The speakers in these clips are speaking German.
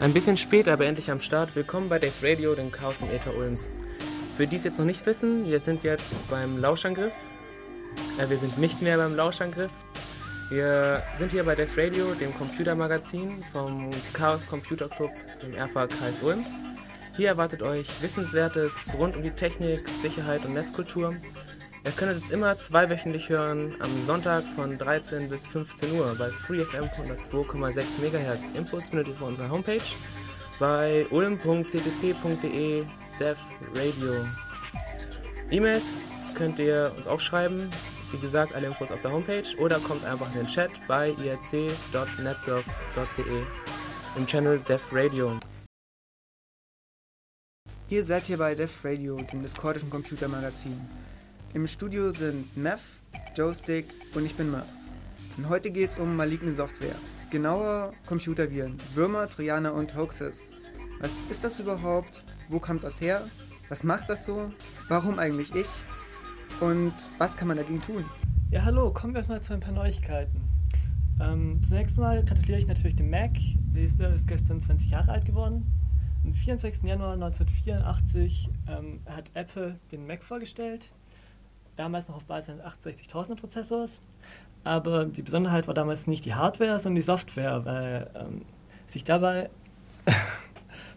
Ein bisschen spät, aber endlich am Start. Willkommen bei Dave Radio, dem Chaos im Äther Ulms. Für die es jetzt noch nicht wissen, wir sind jetzt beim Lauschangriff. Äh, wir sind nicht mehr beim Lauschangriff. Wir sind hier bei Dave Radio, dem Computermagazin vom Chaos Computer Club im RV Kreis Ulm. Hier erwartet euch Wissenswertes rund um die Technik, Sicherheit und Netzkultur. Ihr könnt uns immer zweiwöchentlich hören, am Sonntag von 13 bis 15 Uhr bei FreeFM 102,6 MHz. Infos findet ihr auf unserer Homepage bei ulm.ccc.de Dev Radio. E-Mails könnt ihr uns auch schreiben. Wie gesagt, alle Infos auf der Homepage oder kommt einfach in den Chat bei irc.netsurf.de im Channel Dev Radio. Ihr seid hier bei Dev Radio, dem discordischen Computermagazin. Im Studio sind Mev, Joystick und ich bin Mars. Und heute geht es um maligne Software. Genauer Computerviren, Würmer, Trojaner und Hoaxes. Was ist das überhaupt? Wo kommt das her? Was macht das so? Warum eigentlich ich? Und was kann man dagegen tun? Ja, hallo, kommen wir erstmal zu ein paar Neuigkeiten. Ähm, zunächst mal gratuliere ich natürlich dem Mac. Der ist gestern 20 Jahre alt geworden. Am 24. Januar 1984 ähm, hat Apple den Mac vorgestellt damals noch auf Basis eines 68.000 Prozessors. Aber die Besonderheit war damals nicht die Hardware, sondern die Software, weil ähm, sich dabei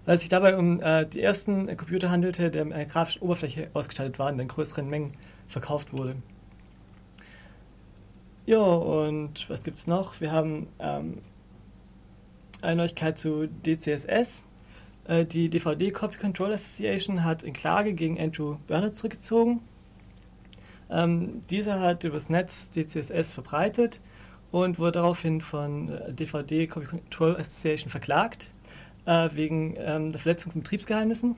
weil es sich dabei um äh, die ersten Computer handelte, der mit einer grafischen Oberfläche ausgestattet war und in größeren Mengen verkauft wurde. Ja, und was gibt es noch? Wir haben ähm, eine Neuigkeit zu DCSS. Äh, die DVD Copy Control Association hat in Klage gegen Andrew Burnett zurückgezogen. Ähm, dieser hat übers Netz DCSS verbreitet und wurde daraufhin von DVD äh, Copy Control Association verklagt äh, wegen ähm, der Verletzung von Betriebsgeheimnissen.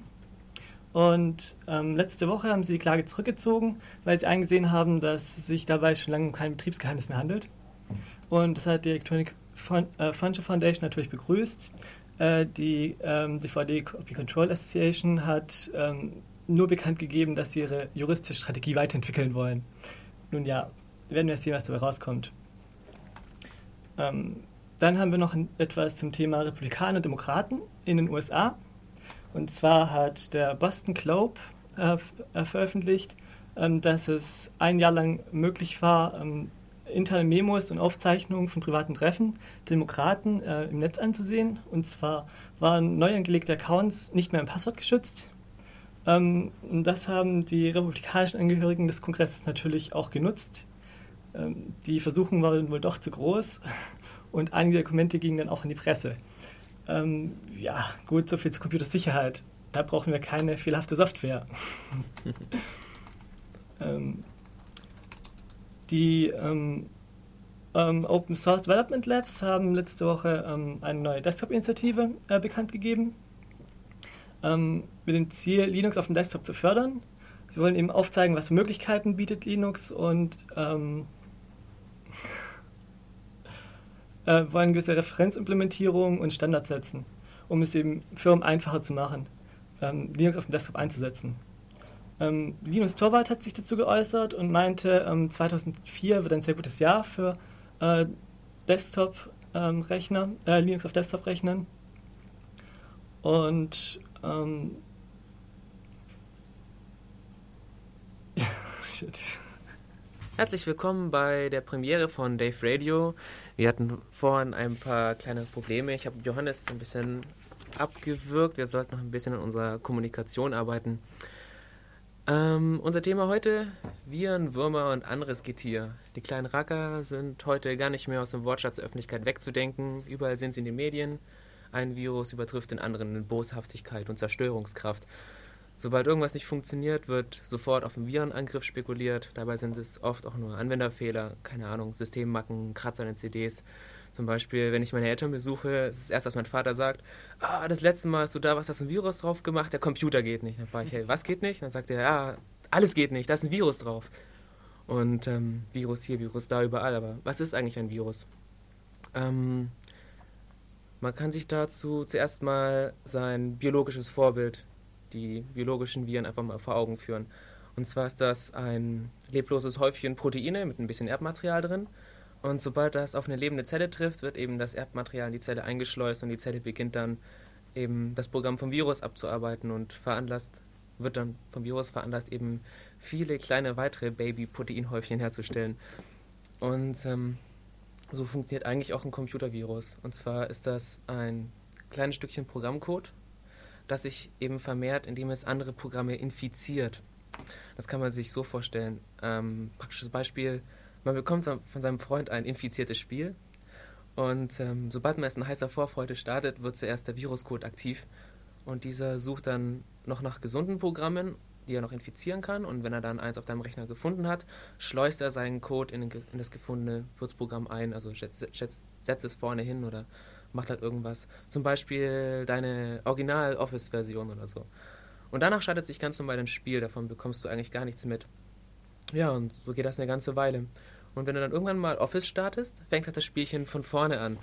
Und ähm, letzte Woche haben sie die Klage zurückgezogen, weil sie eingesehen haben, dass es sich dabei schon lange um kein Betriebsgeheimnis mehr handelt. Und das hat die Electronic äh, Frontier Foundation natürlich begrüßt. Äh, die ähm, DVD Copy Control Association hat ähm, nur bekannt gegeben, dass sie ihre juristische Strategie weiterentwickeln wollen. Nun ja, werden wir sehen, was dabei rauskommt. Ähm, dann haben wir noch etwas zum Thema Republikaner und Demokraten in den USA. Und zwar hat der Boston Globe äh, äh, veröffentlicht, ähm, dass es ein Jahr lang möglich war, ähm, interne Memos und Aufzeichnungen von privaten Treffen Demokraten äh, im Netz anzusehen. Und zwar waren neu angelegte Accounts nicht mehr im Passwort geschützt ähm, das haben die republikanischen Angehörigen des Kongresses natürlich auch genutzt. Ähm, die Versuchung war wohl doch zu groß und einige Dokumente gingen dann auch in die Presse. Ähm, ja, gut, so viel zur Computersicherheit. Da brauchen wir keine fehlerhafte Software. Ähm, die ähm, ähm, Open Source Development Labs haben letzte Woche eine neue Desktop-Initiative äh, bekannt gegeben ähm, mit dem Ziel, Linux auf dem Desktop zu fördern. Sie wollen eben aufzeigen, was Möglichkeiten bietet Linux und ähm, äh, wollen gewisse Referenzimplementierungen und Standards setzen, um es eben Firmen einfacher zu machen, ähm, Linux auf dem Desktop einzusetzen. Ähm, Linus Torwald hat sich dazu geäußert und meinte, ähm, 2004 wird ein sehr gutes Jahr für äh, Desktop-Rechner, äh, Linux auf Desktop-Rechnern. Und ähm. Shit. Herzlich willkommen bei der Premiere von Dave Radio. Wir hatten vorhin ein paar kleine Probleme. Ich habe Johannes ein bisschen abgewürgt. Wir sollten noch ein bisschen an unserer Kommunikation arbeiten. Ähm, unser Thema heute: Viren, Würmer und anderes Getier. Die kleinen Racker sind heute gar nicht mehr aus dem Wortschatz der Öffentlichkeit wegzudenken. Überall sind sie in den Medien. Ein Virus übertrifft den anderen in Boshaftigkeit und Zerstörungskraft. Sobald irgendwas nicht funktioniert, wird sofort auf einen Virenangriff spekuliert. Dabei sind es oft auch nur Anwenderfehler, keine Ahnung, Systemmacken, Kratzer in den CDs. Zum Beispiel, wenn ich meine Eltern besuche, ist es erst, was mein Vater sagt, ah, das letzte Mal hast du da was, hast ein Virus drauf gemacht, der Computer geht nicht. Dann frage ich, hey, was geht nicht? Dann sagt er, ja, alles geht nicht, da ist ein Virus drauf. Und ähm, Virus hier, Virus da, überall. Aber was ist eigentlich ein Virus? Ähm, man kann sich dazu zuerst mal sein biologisches Vorbild, die biologischen Viren, einfach mal vor Augen führen. Und zwar ist das ein lebloses Häufchen Proteine mit ein bisschen Erbmaterial drin. Und sobald das auf eine lebende Zelle trifft, wird eben das Erbmaterial in die Zelle eingeschleust und die Zelle beginnt dann eben das Programm vom Virus abzuarbeiten und veranlasst, wird dann vom Virus veranlasst, eben viele kleine weitere Baby-Proteinhäufchen herzustellen. Und ähm, so funktioniert eigentlich auch ein Computervirus. Und zwar ist das ein kleines Stückchen Programmcode, das sich eben vermehrt, indem es andere Programme infiziert. Das kann man sich so vorstellen. Ähm, praktisches Beispiel, man bekommt von seinem Freund ein infiziertes Spiel und ähm, sobald man es in heißer Vorfreude startet, wird zuerst der Viruscode aktiv und dieser sucht dann noch nach gesunden Programmen, die er noch infizieren kann und wenn er dann eins auf deinem Rechner gefunden hat, schleust er seinen Code in, in das gefundene Wirtsprogramm ein, also setzt, setzt es vorne hin oder macht halt irgendwas. Zum Beispiel deine Original-Office-Version oder so. Und danach startet sich ganz normal ein Spiel, davon bekommst du eigentlich gar nichts mit. Ja, und so geht das eine ganze Weile. Und wenn du dann irgendwann mal Office startest, fängt halt das Spielchen von vorne an.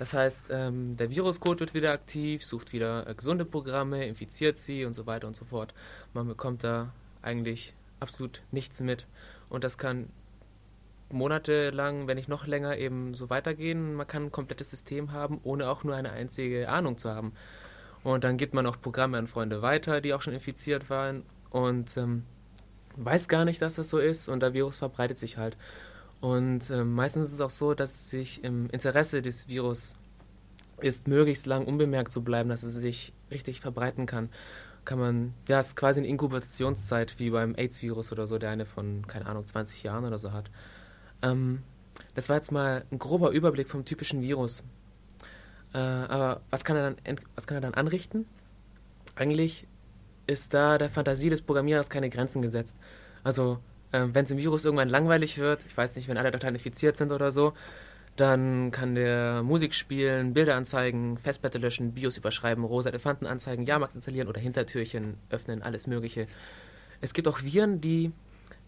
Das heißt, ähm, der Viruscode wird wieder aktiv, sucht wieder äh, gesunde Programme, infiziert sie und so weiter und so fort. Man bekommt da eigentlich absolut nichts mit. Und das kann monatelang, wenn nicht noch länger, eben so weitergehen. Man kann ein komplettes System haben, ohne auch nur eine einzige Ahnung zu haben. Und dann gibt man auch Programme an Freunde weiter, die auch schon infiziert waren und ähm, weiß gar nicht, dass das so ist und der Virus verbreitet sich halt. Und äh, meistens ist es auch so, dass es sich im Interesse des Virus ist, möglichst lang unbemerkt zu bleiben, dass es sich richtig verbreiten kann. Kann man, ja, es ist quasi eine Inkubationszeit wie beim AIDS-Virus oder so, der eine von, keine Ahnung, 20 Jahren oder so hat. Ähm, das war jetzt mal ein grober Überblick vom typischen Virus. Äh, aber was kann, er dann, was kann er dann anrichten? Eigentlich ist da der Fantasie des Programmierers keine Grenzen gesetzt. Also, äh, wenn es im Virus irgendwann langweilig wird, ich weiß nicht, wenn alle Dateien infiziert sind oder so, dann kann der Musik spielen, Bilder anzeigen, Festplatte löschen, BIOS überschreiben, rosa Elefanten anzeigen, Jahrmarkt installieren oder Hintertürchen öffnen, alles Mögliche. Es gibt auch Viren, die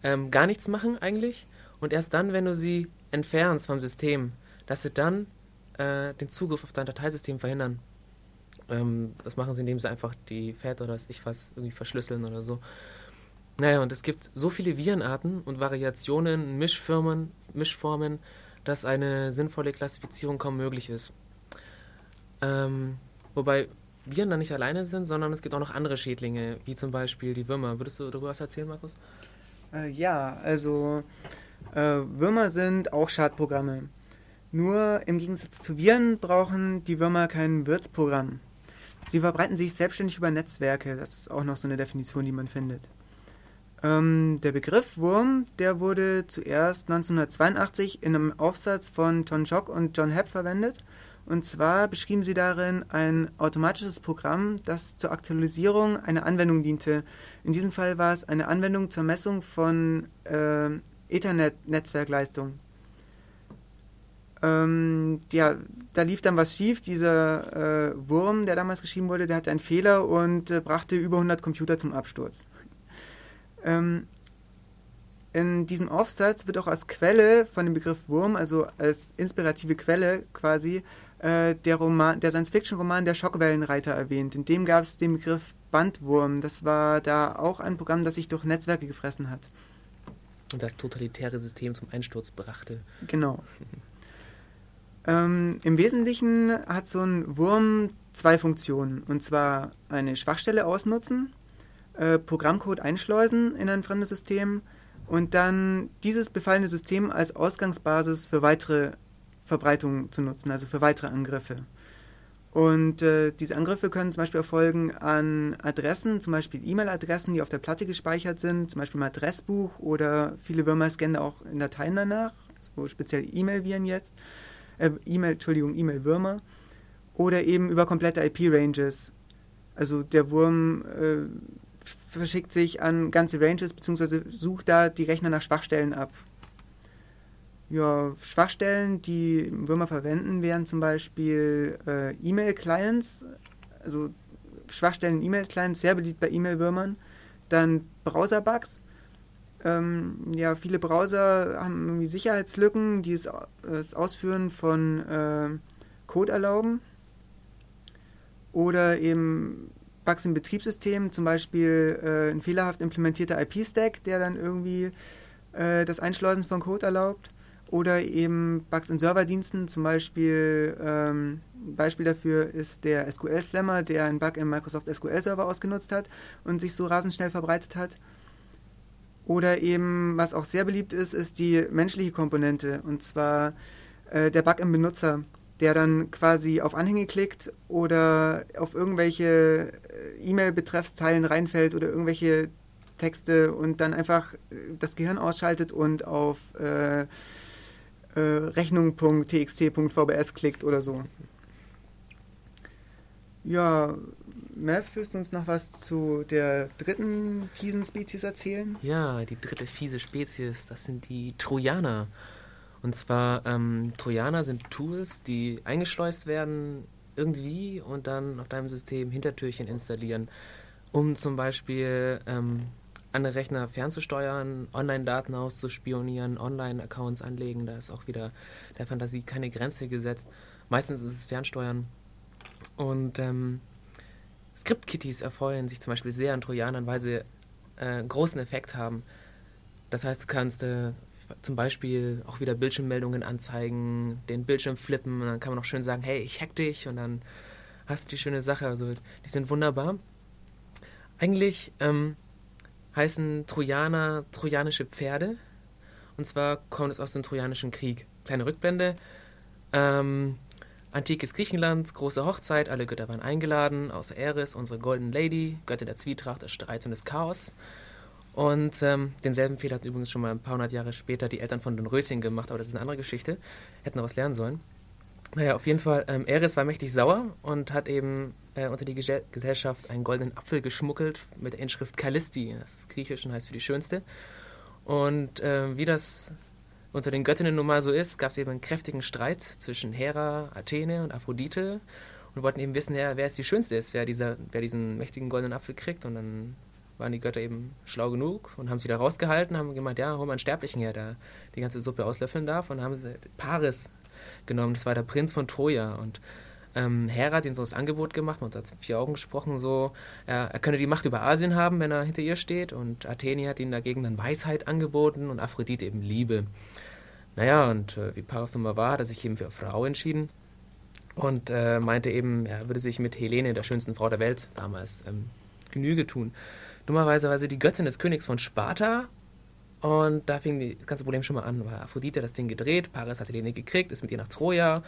ähm, gar nichts machen eigentlich und erst dann, wenn du sie entfernst vom System, dass sie dann äh, den Zugriff auf dein Dateisystem verhindern. Ähm, das machen sie, indem sie einfach die FAT oder was ich was irgendwie verschlüsseln oder so. Naja, und es gibt so viele Virenarten und Variationen, Mischfirmen, Mischformen, dass eine sinnvolle Klassifizierung kaum möglich ist. Ähm, wobei Viren dann nicht alleine sind, sondern es gibt auch noch andere Schädlinge, wie zum Beispiel die Würmer. Würdest du darüber was erzählen, Markus? Äh, ja, also äh, Würmer sind auch Schadprogramme. Nur im Gegensatz zu Viren brauchen die Würmer kein Wirtsprogramm. Sie verbreiten sich selbstständig über Netzwerke. Das ist auch noch so eine Definition, die man findet. Ähm, der Begriff Wurm, der wurde zuerst 1982 in einem Aufsatz von John Jock und John Hepp verwendet. Und zwar beschrieben sie darin ein automatisches Programm, das zur Aktualisierung einer Anwendung diente. In diesem Fall war es eine Anwendung zur Messung von äh, Ethernet-Netzwerkleistung ähm, ja, da lief dann was schief. Dieser äh, Wurm, der damals geschrieben wurde, der hatte einen Fehler und äh, brachte über 100 Computer zum Absturz. Ähm, in diesem Aufsatz wird auch als Quelle von dem Begriff Wurm, also als inspirative Quelle quasi, äh, der Roman, der Science-Fiction-Roman Der Schockwellenreiter erwähnt. In dem gab es den Begriff Bandwurm. Das war da auch ein Programm, das sich durch Netzwerke gefressen hat. Und das totalitäre System zum Einsturz brachte. Genau. Ähm, Im Wesentlichen hat so ein Wurm zwei Funktionen. Und zwar eine Schwachstelle ausnutzen, äh, Programmcode einschleusen in ein fremdes System und dann dieses befallene System als Ausgangsbasis für weitere Verbreitungen zu nutzen, also für weitere Angriffe. Und äh, diese Angriffe können zum Beispiel erfolgen an Adressen, zum Beispiel E-Mail-Adressen, die auf der Platte gespeichert sind, zum Beispiel im Adressbuch oder viele Würmer scannen auch in Dateien danach, so speziell E-Mail-Viren jetzt äh, E-Mail, Entschuldigung, E-Mail-Würmer oder eben über komplette IP-Ranges. Also der Wurm äh, verschickt sich an ganze Ranges bzw. sucht da die Rechner nach Schwachstellen ab. Ja, Schwachstellen, die Würmer verwenden, wären zum Beispiel äh, E-Mail-Clients, also Schwachstellen in E-Mail-Clients, sehr beliebt bei E-Mail-Würmern. Dann Browser-Bugs, ähm, ja, viele Browser haben irgendwie Sicherheitslücken, die es, das Ausführen von äh, Code erlauben. Oder eben Bugs im Betriebssystem, zum Beispiel äh, ein fehlerhaft implementierter IP-Stack, der dann irgendwie äh, das Einschleusen von Code erlaubt. oder eben Bugs in Serverdiensten. Zum Beispiel, ähm, Beispiel dafür ist der SQL Slammer, der einen Bug im Microsoft SQL Server ausgenutzt hat und sich so rasend schnell verbreitet hat. Oder eben, was auch sehr beliebt ist, ist die menschliche Komponente. Und zwar äh, der Bug im Benutzer, der dann quasi auf Anhänge klickt oder auf irgendwelche äh, E-Mail-Betreffsteilen reinfällt oder irgendwelche Texte und dann einfach äh, das Gehirn ausschaltet und auf äh, äh, Rechnung.txt.vbs klickt oder so. Ja, Mav, willst du uns noch was zu der dritten fiesen Spezies erzählen? Ja, die dritte fiese Spezies, das sind die Trojaner. Und zwar, ähm, Trojaner sind Tools, die eingeschleust werden irgendwie und dann auf deinem System Hintertürchen installieren, um zum Beispiel ähm, andere Rechner fernzusteuern, Online-Daten auszuspionieren, Online-Accounts anlegen. Da ist auch wieder der Fantasie keine Grenze gesetzt. Meistens ist es Fernsteuern. Und ähm, Script-Kitties erfreuen sich zum Beispiel sehr an Trojanern, weil sie äh, großen Effekt haben. Das heißt, du kannst äh, zum Beispiel auch wieder Bildschirmmeldungen anzeigen, den Bildschirm flippen und dann kann man auch schön sagen, hey, ich hack dich und dann hast du die schöne Sache. Also die sind wunderbar. Eigentlich ähm, heißen Trojaner trojanische Pferde. Und zwar kommt es aus dem Trojanischen Krieg. Kleine Rückblende. Ähm, antikes Griechenland, große Hochzeit, alle Götter waren eingeladen, außer Eris, unsere Golden Lady, Göttin der Zwietracht, des Streits und des Chaos. Und ähm, denselben Fehler hatten übrigens schon mal ein paar hundert Jahre später die Eltern von Röschen gemacht, aber das ist eine andere Geschichte. Hätten daraus lernen sollen. Naja, auf jeden Fall, ähm, Eris war mächtig sauer und hat eben äh, unter die Ge Gesellschaft einen goldenen Apfel geschmuggelt mit der Inschrift Kallisti, das ist griechisch und heißt für die Schönste. Und äh, wie das unter den Göttinnen nun mal so ist, gab es eben einen kräftigen Streit zwischen Hera, Athene und Aphrodite und wollten eben wissen, ja, wer jetzt die Schönste ist, wer, dieser, wer diesen mächtigen goldenen Apfel kriegt. Und dann waren die Götter eben schlau genug und haben sie da rausgehalten, haben gemeint, ja, hol mal einen Sterblichen her, der die ganze Suppe auslöffeln darf. Und haben sie Paris genommen, das war der Prinz von Troja. Und ähm, Hera hat ihm so das Angebot gemacht, und hat vier Augen gesprochen, so, er, er könne die Macht über Asien haben, wenn er hinter ihr steht. Und Athene hat ihm dagegen dann Weisheit angeboten und Aphrodite eben Liebe. Naja, und äh, wie Paris nun mal war, hat er sich eben für Frau entschieden und äh, meinte eben, er würde sich mit Helene, der schönsten Frau der Welt damals, ähm, Genüge tun. Dummerweise war sie die Göttin des Königs von Sparta. Und da fing das ganze Problem schon mal an, weil Aphrodite das Ding gedreht, Paris hat Helene gekriegt, ist mit ihr nach Troja,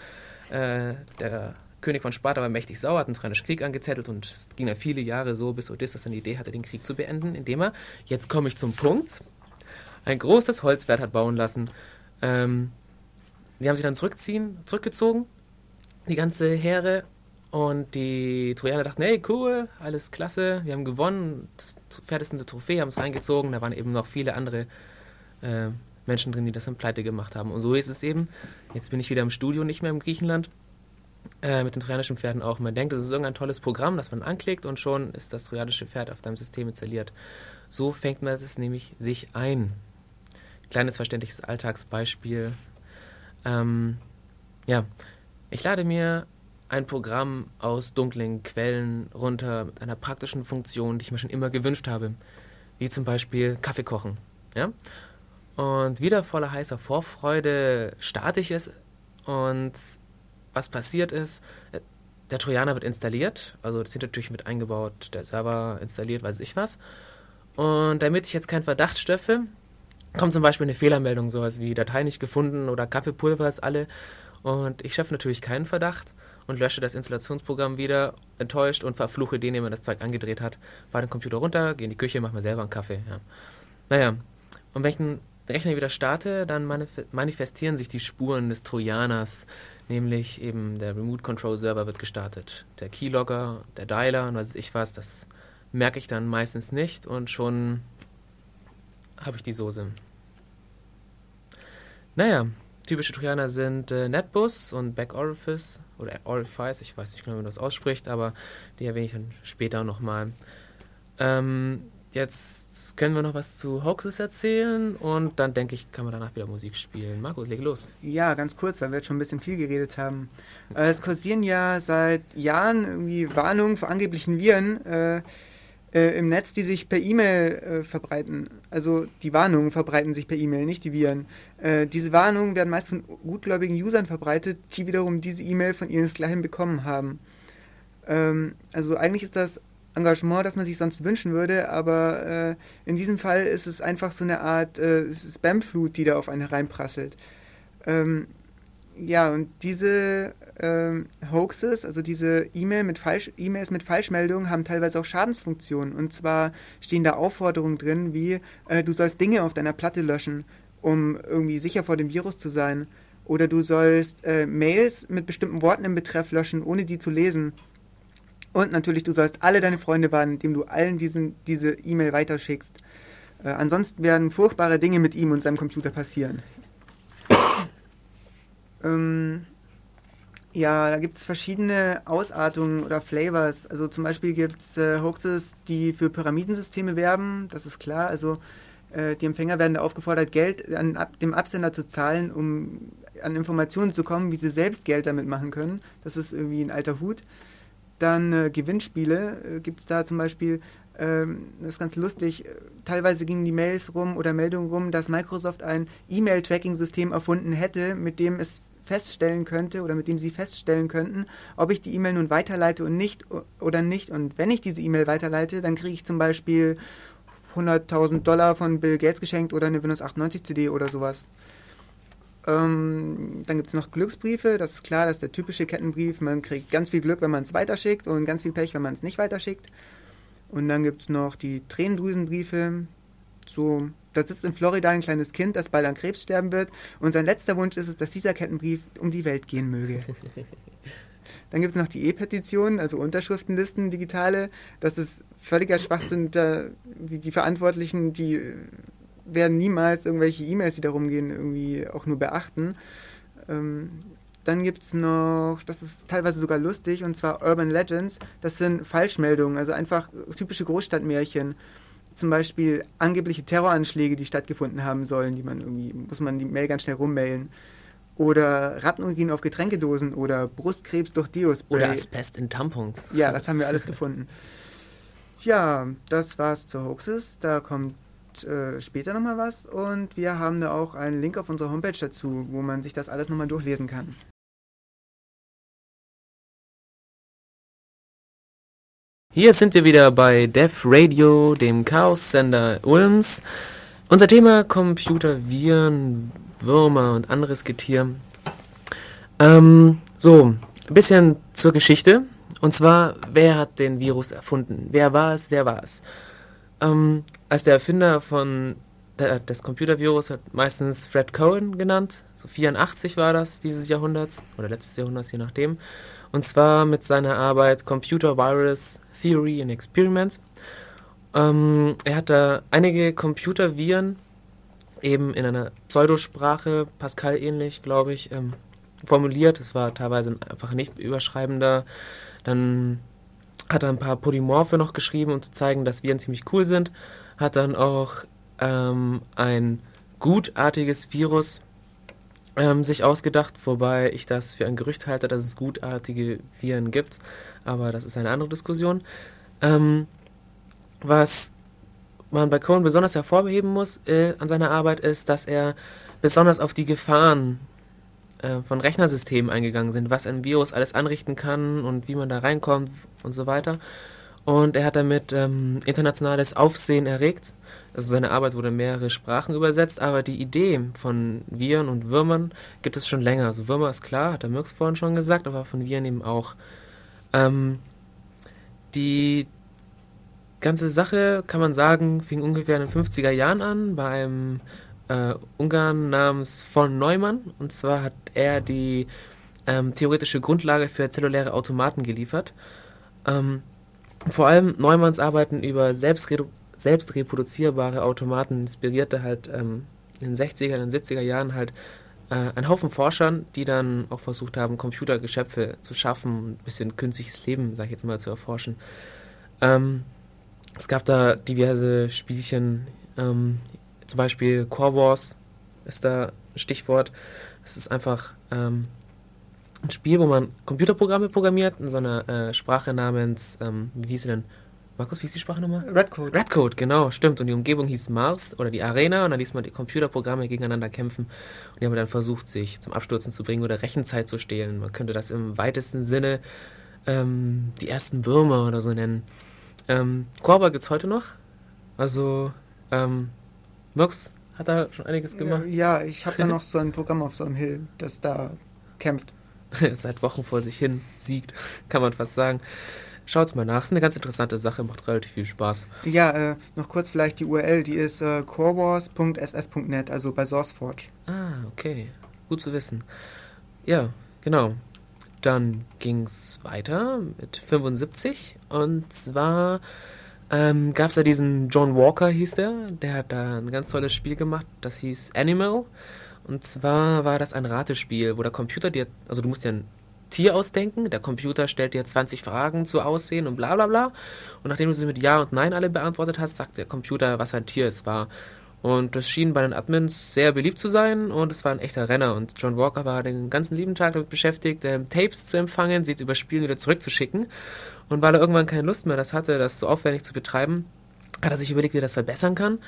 äh, der König von Sparta war mächtig sauer, hat einen Trojannischen Krieg angezettelt und es ging ja viele Jahre so, bis Odysseus dann die Idee hatte, den Krieg zu beenden, indem er, jetzt komme ich zum Punkt, ein großes Holzwert hat bauen lassen. Ähm, die haben sich dann zurückziehen, zurückgezogen, die ganze Heere, und die Trojaner dachten, hey, cool, alles klasse, wir haben gewonnen, das fertigste Trophäe, haben es reingezogen, da waren eben noch viele andere äh, Menschen drin, die das dann pleite gemacht haben. Und so ist es eben. Jetzt bin ich wieder im Studio, nicht mehr im Griechenland. Äh, mit den trojanischen Pferden auch. Man denkt, das ist irgendein tolles Programm, das man anklickt und schon ist das trojanische Pferd auf deinem System installiert. So fängt man es nämlich sich ein. Kleines verständliches Alltagsbeispiel. Ähm, ja, ich lade mir ein Programm aus dunklen Quellen runter mit einer praktischen Funktion, die ich mir schon immer gewünscht habe, wie zum Beispiel Kaffee kochen. Ja? Und wieder voller heißer Vorfreude starte ich es und was passiert ist, äh, der Trojaner wird installiert, also das Hintertürchen mit eingebaut, der Server installiert, weiß ich was. Und damit ich jetzt keinen Verdacht stöffe, kommt zum Beispiel eine Fehlermeldung, sowas wie Datei nicht gefunden oder Kaffeepulver ist alle. Und ich schaffe natürlich keinen Verdacht und lösche das Installationsprogramm wieder, enttäuscht und verfluche den, der das Zeug angedreht hat. Fahre den Computer runter, gehe in die Küche, mache mir selber einen Kaffee. Ja. Naja, und wenn ich den Rechner wieder starte, dann manifestieren sich die Spuren des Trojaners, nämlich eben der Remote Control Server wird gestartet. Der Keylogger, der Dialer und was ich was, das merke ich dann meistens nicht und schon habe ich die Soße. Naja, Typische Trojaner sind äh, NetBus und Backorifice oder Orifice, ich weiß nicht genau, wie man das ausspricht, aber die erwähne ich dann später nochmal. Ähm, jetzt können wir noch was zu Hoaxes erzählen und dann denke ich, kann man danach wieder Musik spielen. Markus, leg los. Ja, ganz kurz, weil wir jetzt schon ein bisschen viel geredet haben. Äh, es kursieren ja seit Jahren irgendwie Warnungen vor angeblichen Viren. Äh, äh, im Netz, die sich per E-Mail äh, verbreiten. Also die Warnungen verbreiten sich per E-Mail, nicht die Viren. Äh, diese Warnungen werden meist von gutgläubigen Usern verbreitet, die wiederum diese E-Mail von ihresgleichen bekommen haben. Ähm, also eigentlich ist das Engagement, das man sich sonst wünschen würde, aber äh, in diesem Fall ist es einfach so eine Art äh, Spamflut, die da auf einen hereinprasselt. Ähm, ja, und diese ähm, Hoaxes, also diese E-Mail mit Falsch E-Mails mit Falschmeldungen, haben teilweise auch Schadensfunktionen. Und zwar stehen da Aufforderungen drin, wie äh, du sollst Dinge auf deiner Platte löschen, um irgendwie sicher vor dem Virus zu sein. Oder du sollst äh, Mails mit bestimmten Worten im Betreff löschen, ohne die zu lesen. Und natürlich, du sollst alle deine Freunde warnen, indem du allen diesen, diese E-Mail weiterschickst. Äh, ansonsten werden furchtbare Dinge mit ihm und seinem Computer passieren. Ähm, ja, da gibt es verschiedene Ausartungen oder Flavors. Also zum Beispiel gibt es äh, Hoaxes, die für Pyramidensysteme werben, das ist klar. Also äh, die Empfänger werden da aufgefordert, Geld an ab, dem Absender zu zahlen, um an Informationen zu kommen, wie sie selbst Geld damit machen können. Das ist irgendwie ein alter Hut. Dann äh, Gewinnspiele äh, gibt es da zum Beispiel, ähm, das ist ganz lustig, teilweise gingen die Mails rum oder Meldungen rum, dass Microsoft ein E-Mail-Tracking-System erfunden hätte, mit dem es feststellen könnte oder mit dem Sie feststellen könnten, ob ich die E-Mail nun weiterleite und nicht oder nicht. Und wenn ich diese E-Mail weiterleite, dann kriege ich zum Beispiel 100.000 Dollar von Bill Gates geschenkt oder eine Windows 98 CD oder sowas. Ähm, dann gibt es noch Glücksbriefe, das ist klar, das ist der typische Kettenbrief. Man kriegt ganz viel Glück, wenn man es weiterschickt und ganz viel Pech, wenn man es nicht weiterschickt. Und dann gibt es noch die Tränendrüsenbriefe, so da sitzt in Florida ein kleines Kind, das bald an Krebs sterben wird und sein letzter Wunsch ist es, dass dieser Kettenbrief um die Welt gehen möge. Dann gibt es noch die E-Petitionen, also Unterschriftenlisten, digitale. Das ist völliger Schwachsinn. Da, die Verantwortlichen, die werden niemals irgendwelche E-Mails, die darum gehen, irgendwie auch nur beachten. Ähm, dann gibt es noch, das ist teilweise sogar lustig, und zwar Urban Legends. Das sind Falschmeldungen, also einfach typische Großstadtmärchen zum Beispiel angebliche Terroranschläge, die stattgefunden haben sollen, die man irgendwie, muss man die Mail ganz schnell rummailen. Oder Rattenurin auf Getränkedosen oder Brustkrebs durch Deospray. Oder Asbest in Tampons. Ja, das haben wir alles gefunden. Ja, das war's zu Hoaxes. Da kommt äh, später nochmal was und wir haben da auch einen Link auf unserer Homepage dazu, wo man sich das alles nochmal durchlesen kann. Hier sind wir wieder bei Def Radio, dem Chaos-Sender Ulms. Unser Thema Computer, Viren, Würmer und anderes Getier. Ähm, so, ein bisschen zur Geschichte. Und zwar, wer hat den Virus erfunden? Wer war es? Wer war es? Ähm, als der Erfinder von der, des Computervirus hat meistens Fred Cohen genannt. So 84 war das dieses Jahrhunderts oder letztes Jahrhunderts, je nachdem. Und zwar mit seiner Arbeit Computer Virus Theory and Experiments. Ähm, er hat da einige Computerviren eben in einer Pseudosprache, Pascal ähnlich, glaube ich, ähm, formuliert. Es war teilweise einfach nicht überschreibender. Dann hat er ein paar Polymorphe noch geschrieben, um zu zeigen, dass Viren ziemlich cool sind. Hat dann auch ähm, ein gutartiges Virus ähm, sich ausgedacht, wobei ich das für ein Gerücht halte, dass es gutartige Viren gibt aber das ist eine andere Diskussion. Ähm, was man bei Cohen besonders hervorheben muss äh, an seiner Arbeit ist, dass er besonders auf die Gefahren äh, von Rechnersystemen eingegangen sind, was ein Virus alles anrichten kann und wie man da reinkommt und so weiter. Und er hat damit ähm, internationales Aufsehen erregt. Also seine Arbeit wurde in mehrere Sprachen übersetzt, aber die Idee von Viren und Würmern gibt es schon länger. Also Würmer ist klar, hat der Mirks vorhin schon gesagt, aber von Viren eben auch. Ähm, die ganze Sache, kann man sagen, fing ungefähr in den 50er Jahren an bei einem äh, Ungarn namens von Neumann. Und zwar hat er die ähm, theoretische Grundlage für zelluläre Automaten geliefert. Ähm, vor allem Neumanns Arbeiten über selbstre selbstreproduzierbare Automaten inspirierte halt ähm, in den 60er, und 70er Jahren halt ein Haufen Forschern, die dann auch versucht haben, Computergeschöpfe zu schaffen, ein bisschen künstliches Leben, sag ich jetzt mal, zu erforschen. Ähm, es gab da diverse Spielchen, ähm, zum Beispiel Core Wars ist da ein Stichwort. Es ist einfach ähm, ein Spiel, wo man Computerprogramme programmiert in so einer äh, Sprache namens, ähm, wie hieß sie denn? Markus, wie ist die Sprache nochmal? Redcode. Redcode, genau, stimmt. Und die Umgebung hieß Mars oder die Arena und dann ließ man die Computerprogramme gegeneinander kämpfen und die haben dann versucht, sich zum Abstürzen zu bringen oder Rechenzeit zu stehlen. Man könnte das im weitesten Sinne ähm, die ersten Würmer oder so nennen. Ähm, Korba gibt's heute noch. Also, ähm, Murks hat da schon einiges gemacht. Ja, ich habe da noch so ein Programm auf so einem Hill, das da kämpft. Seit Wochen vor sich hin siegt, kann man fast sagen. Schaut's mal nach, ist eine ganz interessante Sache, macht relativ viel Spaß. Ja, äh, noch kurz vielleicht die URL, die ist äh, corewars.sf.net, also bei SourceForge. Ah, okay. Gut zu wissen. Ja, genau. Dann ging's weiter mit 75 und zwar ähm, gab es da diesen John Walker, hieß der. Der hat da ein ganz tolles Spiel gemacht, das hieß Animal. Und zwar war das ein Ratespiel, wo der Computer dir, also du musst dir ein Tier ausdenken, der Computer stellt dir 20 Fragen zu Aussehen und bla bla bla. Und nachdem du sie mit Ja und Nein alle beantwortet hast, sagt der Computer, was ein Tier es war. Und das schien bei den Admins sehr beliebt zu sein und es war ein echter Renner. Und John Walker war den ganzen lieben Tag damit beschäftigt, ähm, Tapes zu empfangen, sie zu überspielen, wieder zurückzuschicken. Und weil er irgendwann keine Lust mehr das hatte, das so aufwendig zu betreiben, hat er sich überlegt, wie er das verbessern kann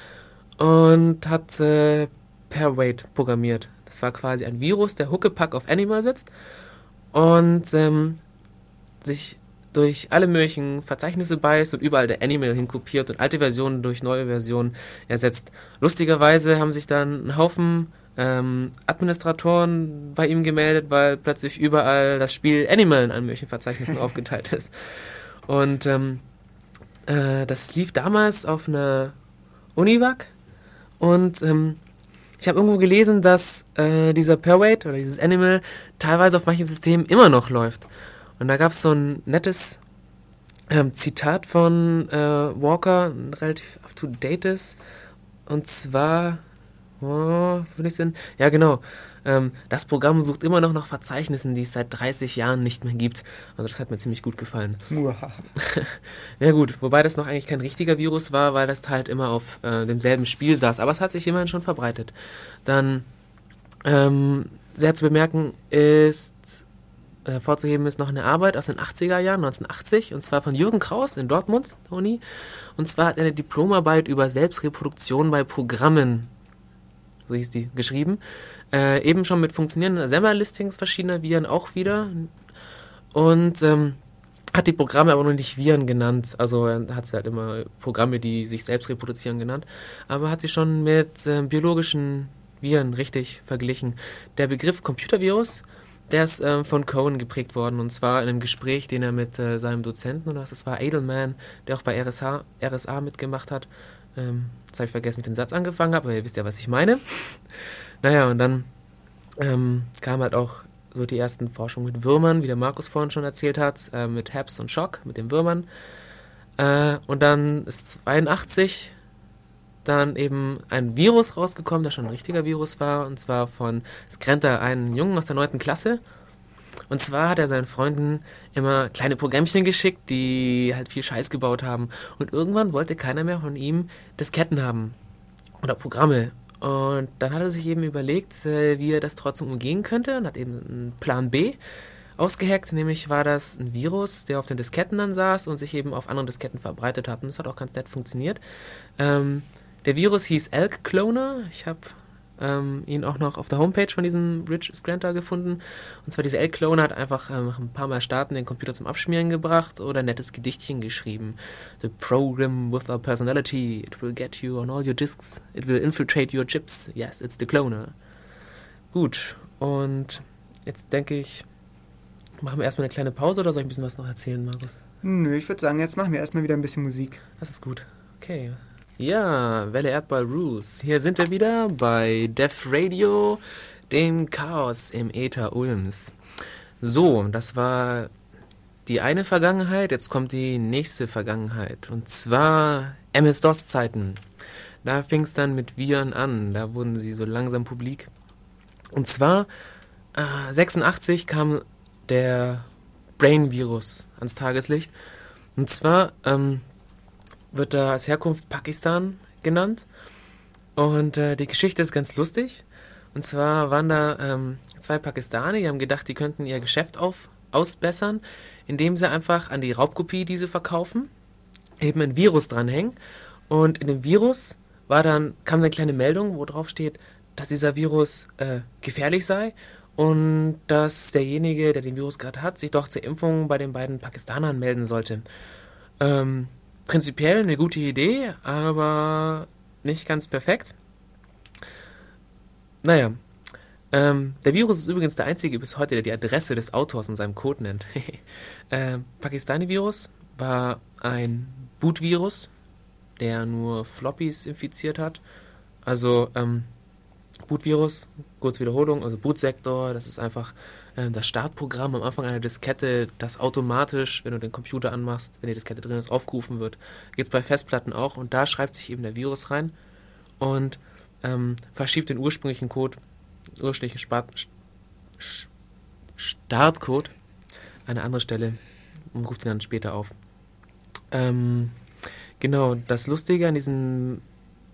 und hat äh, Pairweight programmiert. Das war quasi ein Virus, der Huckepack auf Animal sitzt und ähm, sich durch alle möglichen Verzeichnisse beißt und überall der Animal hinkopiert und alte Versionen durch neue Versionen ersetzt. Lustigerweise haben sich dann ein Haufen ähm, Administratoren bei ihm gemeldet, weil plötzlich überall das Spiel Animal in allen möglichen Verzeichnissen aufgeteilt ist. Und ähm, äh, das lief damals auf einer Univac und ähm, ich habe irgendwo gelesen, dass äh, dieser Pairweight oder dieses Animal teilweise auf manchen Systemen immer noch läuft. Und da gab es so ein nettes ähm, Zitat von äh, Walker, relativ up-to-dates. Und zwar, oh, würde ich denn? Ja, genau. Ähm, das Programm sucht immer noch nach Verzeichnissen, die es seit 30 Jahren nicht mehr gibt. Also das hat mir ziemlich gut gefallen. ja gut, wobei das noch eigentlich kein richtiger Virus war, weil das halt immer auf äh, demselben Spiel saß. Aber es hat sich immerhin schon verbreitet. Dann ähm, sehr zu bemerken ist hervorzuheben ist noch eine Arbeit aus den 80er Jahren, 1980, und zwar von Jürgen Kraus in Dortmund, der Uni. Und zwar hat er eine Diplomarbeit über Selbstreproduktion bei Programmen, so hieß die, geschrieben. Äh, eben schon mit funktionierenden Assembler-Listings verschiedener Viren auch wieder. Und ähm, hat die Programme aber noch nicht Viren genannt. Also er hat halt immer Programme, die sich selbst reproduzieren genannt. Aber hat sie schon mit äh, biologischen Viren richtig verglichen. Der Begriff Computervirus der ist äh, von Cohen geprägt worden und zwar in einem Gespräch, den er mit äh, seinem Dozenten oder was das war, Edelman, der auch bei RSH, RSA mitgemacht hat. Ähm, jetzt habe ich vergessen, mit dem Satz angefangen habe, aber ihr wisst ja, was ich meine. Naja, und dann ähm, kam halt auch so die ersten Forschungen mit Würmern, wie der Markus vorhin schon erzählt hat, äh, mit Habs und Schock, mit den Würmern. Äh, und dann ist 82 dann eben ein Virus rausgekommen, der schon ein richtiger Virus war, und zwar von Skrenta, einen Jungen aus der neunten Klasse. Und zwar hat er seinen Freunden immer kleine Programmchen geschickt, die halt viel Scheiß gebaut haben. Und irgendwann wollte keiner mehr von ihm Disketten haben. Oder Programme. Und dann hat er sich eben überlegt, äh, wie er das trotzdem umgehen könnte und hat eben einen Plan B ausgehackt. Nämlich war das ein Virus, der auf den Disketten dann saß und sich eben auf anderen Disketten verbreitet hat. Und das hat auch ganz nett funktioniert. Ähm, der Virus hieß Elk Cloner. Ich habe ähm, ihn auch noch auf der Homepage von diesem Rich Scranter gefunden. Und zwar dieser Elk Cloner hat einfach ähm, ein paar Mal starten den Computer zum Abschmieren gebracht oder ein nettes Gedichtchen geschrieben. The program with a personality. It will get you on all your disks. It will infiltrate your chips. Yes, it's the Cloner. Gut. Und jetzt denke ich, machen wir erstmal eine kleine Pause oder soll ich ein bisschen was noch erzählen, Markus? Nö, ich würde sagen, jetzt machen wir erstmal wieder ein bisschen Musik. Das ist gut. Okay. Ja, Welle Erdball Rules. Hier sind wir wieder bei Def Radio, dem Chaos im Äther Ulms. So, das war die eine Vergangenheit, jetzt kommt die nächste Vergangenheit. Und zwar MS-DOS-Zeiten. Da fing es dann mit Viren an, da wurden sie so langsam publik. Und zwar äh, 86 kam der Brain-Virus ans Tageslicht. Und zwar ähm, wird da als Herkunft Pakistan genannt. Und äh, die Geschichte ist ganz lustig. Und zwar waren da ähm, zwei Pakistaner, die haben gedacht, die könnten ihr Geschäft auf, ausbessern, indem sie einfach an die Raubkopie diese verkaufen, eben ein Virus dranhängen. Und in dem Virus war dann, kam eine kleine Meldung, wo drauf steht, dass dieser Virus äh, gefährlich sei und dass derjenige, der den Virus gerade hat, sich doch zur Impfung bei den beiden Pakistanern melden sollte. Ähm, prinzipiell eine gute Idee, aber nicht ganz perfekt. Naja, ähm, der Virus ist übrigens der einzige bis heute, der die Adresse des Autors in seinem Code nennt. ähm, Pakistani-Virus war ein Boot-Virus, der nur Floppies infiziert hat. Also ähm, Boot-Virus, kurze Wiederholung, also Bootsektor, das ist einfach das Startprogramm am Anfang einer Diskette, das automatisch, wenn du den Computer anmachst, wenn die Diskette drin ist, aufgerufen wird. Geht es bei Festplatten auch und da schreibt sich eben der Virus rein und ähm, verschiebt den ursprünglichen Code, ursprünglichen Spart Startcode eine andere Stelle und ruft ihn dann später auf. Ähm, genau, das Lustige an diesem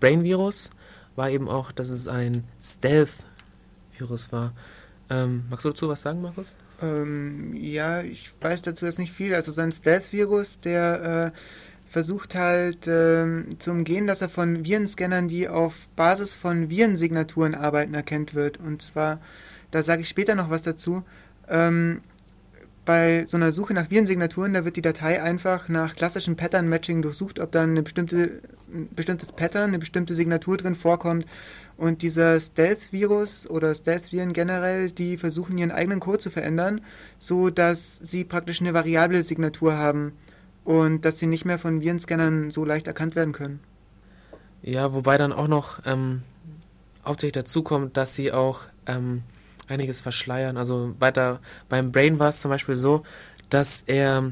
Brain-Virus war eben auch, dass es ein Stealth-Virus war. Ähm, magst du dazu was sagen, Markus? Ähm, ja, ich weiß dazu jetzt nicht viel. Also so ein Stealth-Virus, der äh, versucht halt äh, zu umgehen, dass er von Virenscannern, die auf Basis von Virensignaturen arbeiten, erkennt wird. Und zwar, da sage ich später noch was dazu. Ähm, bei so einer Suche nach Virensignaturen, da wird die Datei einfach nach klassischem Pattern-Matching durchsucht, ob da eine bestimmte, ein bestimmtes Pattern, eine bestimmte Signatur drin vorkommt. Und dieser Stealth-Virus oder Stealth-Viren generell, die versuchen ihren eigenen Code zu verändern, so dass sie praktisch eine variable Signatur haben und dass sie nicht mehr von Virenscannern so leicht erkannt werden können. Ja, wobei dann auch noch ähm, hauptsächlich dazu kommt, dass sie auch ähm, einiges verschleiern. Also weiter beim Brain war es zum Beispiel so, dass er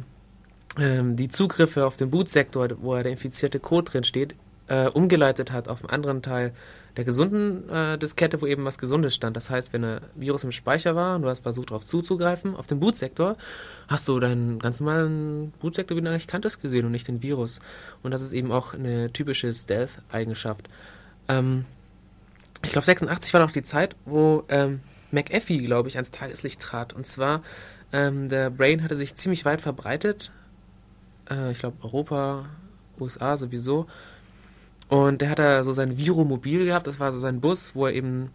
ähm, die Zugriffe auf den Bootsektor, wo er der infizierte Code drin steht, äh, umgeleitet hat auf einen anderen Teil der gesunden äh, Diskette, wo eben was Gesundes stand. Das heißt, wenn ein Virus im Speicher war und du hast versucht, darauf zuzugreifen, auf den Bootsektor, hast du deinen ganz normalen Bootsektor, wie du eigentlich kanntest, gesehen und nicht den Virus. Und das ist eben auch eine typische Stealth-Eigenschaft. Ähm, ich glaube, 86 war noch die Zeit, wo ähm, McAfee, glaube ich, ans Tageslicht trat. Und zwar, ähm, der Brain hatte sich ziemlich weit verbreitet. Äh, ich glaube, Europa, USA sowieso. Und der hat da so sein Viromobil gehabt. Das war so sein Bus, wo er eben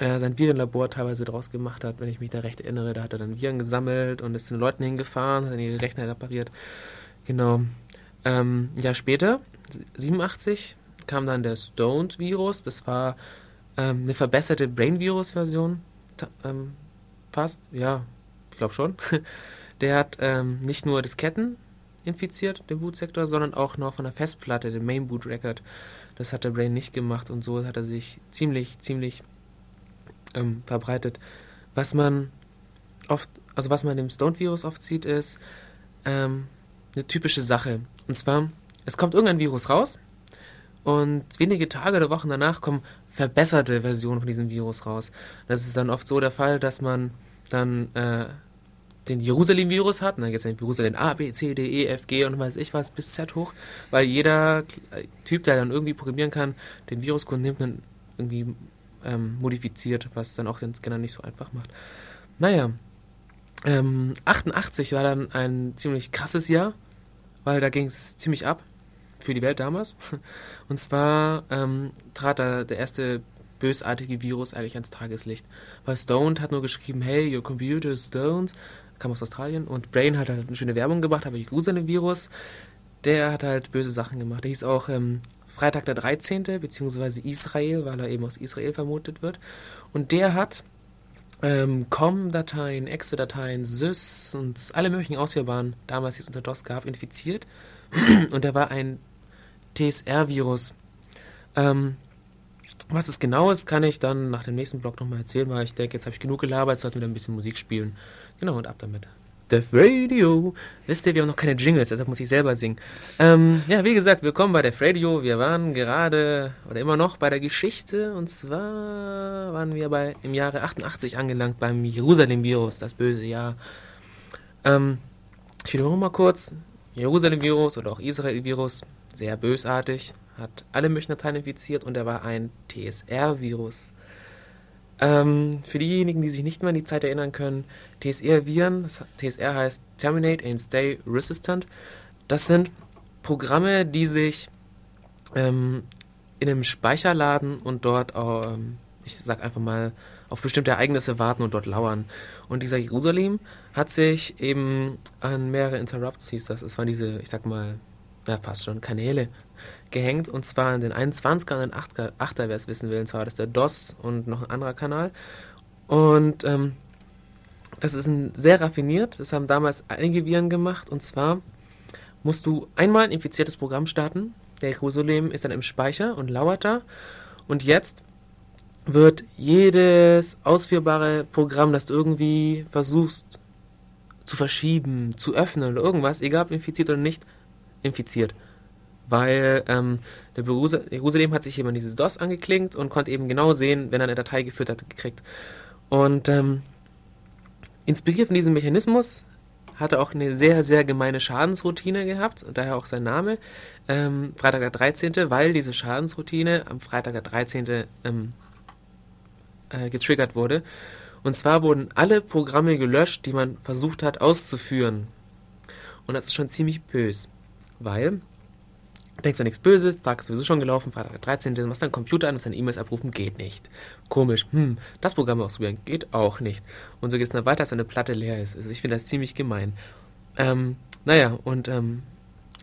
äh, sein Virenlabor teilweise draus gemacht hat, wenn ich mich da recht erinnere. Da hat er dann Viren gesammelt und ist zu den Leuten hingefahren, hat dann ihre Rechner repariert. Genau. Ähm, ein Jahr später, 87, kam dann der Stoned-Virus. Das war ähm, eine verbesserte Brain-Virus-Version. Ähm, fast, ja, ich glaube schon. Der hat ähm, nicht nur Disketten infiziert, den Bootsektor, sondern auch noch von der Festplatte, den Main Boot Record. Das hat der Brain nicht gemacht und so hat er sich ziemlich, ziemlich ähm, verbreitet. Was man oft, also was man dem Stoned-Virus oft sieht, ist ähm, eine typische Sache. Und zwar, es kommt irgendein Virus raus und wenige Tage oder Wochen danach kommen verbesserte Versionen von diesem Virus raus. Das ist dann oft so der Fall, dass man dann äh, den Jerusalem-Virus hat, dann gibt es Jerusalem A, B, C, D, E, F, G und weiß ich was bis Z hoch, weil jeder Typ, der dann irgendwie programmieren kann, den Viruscode nimmt und irgendwie ähm, modifiziert, was dann auch den Scanner nicht so einfach macht. Naja, ähm, 88 war dann ein ziemlich krasses Jahr, weil da ging es ziemlich ab für die Welt damals. Und zwar ähm, trat da der erste bösartige Virus eigentlich ans Tageslicht. Weil Stoned hat nur geschrieben, hey, your computer is stoned, kam aus Australien. Und Brain hat halt eine schöne Werbung gemacht, aber Jerusalem-Virus, der hat halt böse Sachen gemacht. Der hieß auch ähm, Freitag der 13., beziehungsweise Israel, weil er eben aus Israel vermutet wird. Und der hat ähm, COM-Dateien, Exe-Dateien, SYS und alle möglichen ausführbaren, damals die es unter DOS gab, infiziert. und der war ein TSR-Virus. Ähm, was es genau ist, kann ich dann nach dem nächsten Blog nochmal erzählen, weil ich denke, jetzt habe ich genug gelabert, jetzt sollten wir ein bisschen Musik spielen. Genau, und ab damit. Death Radio. Wisst ihr, wir haben noch keine Jingles, deshalb muss ich selber singen. Ähm, ja, wie gesagt, willkommen bei Death Radio. Wir waren gerade oder immer noch bei der Geschichte und zwar waren wir bei im Jahre 88 angelangt beim Jerusalem-Virus, das böse Jahr. Ähm, ich wiederhole mal kurz. Jerusalem-Virus oder auch Israel-Virus sehr bösartig, hat alle möglichen Dateien infiziert und er war ein TSR-Virus. Ähm, für diejenigen, die sich nicht mehr an die Zeit erinnern können, TSR-Viren, TSR heißt Terminate and Stay Resistant, das sind Programme, die sich ähm, in einem Speicher laden und dort, ähm, ich sag einfach mal, auf bestimmte Ereignisse warten und dort lauern. Und dieser Jerusalem hat sich eben an mehrere Interrupts, hieß das, es waren diese, ich sag mal, ja passt schon, Kanäle gehängt. Und zwar an den 21er und den 8er, 8er wer es wissen will, und zwar das ist der DOS und noch ein anderer Kanal. Und ähm, das ist ein sehr raffiniert, das haben damals einige Viren gemacht. Und zwar musst du einmal ein infiziertes Programm starten, der Jerusalem ist dann im Speicher und lauert da. Und jetzt wird jedes ausführbare Programm, das du irgendwie versuchst zu verschieben, zu öffnen oder irgendwas, egal ob infiziert oder nicht, infiziert. Weil ähm, der Jerusalem hat sich eben dieses DOS angeklingt und konnte eben genau sehen, wenn er eine Datei geführt hat, gekriegt. Und ähm, inspiriert von diesem Mechanismus hat er auch eine sehr, sehr gemeine Schadensroutine gehabt, und daher auch sein Name, ähm, Freitag der 13., weil diese Schadensroutine am Freitag der 13. Ähm, äh, getriggert wurde. Und zwar wurden alle Programme gelöscht, die man versucht hat auszuführen. Und das ist schon ziemlich böse, weil denkst du nichts Böses, Tag ist sowieso schon gelaufen, Freitag der 13. Du machst deinen Computer an, musst deine E-Mails abrufen, geht nicht. Komisch, hm, das Programm ausprobieren, geht auch nicht. Und so geht es dann weiter, dass deine Platte leer ist. Also ich finde das ziemlich gemein. Ähm, naja, und ähm,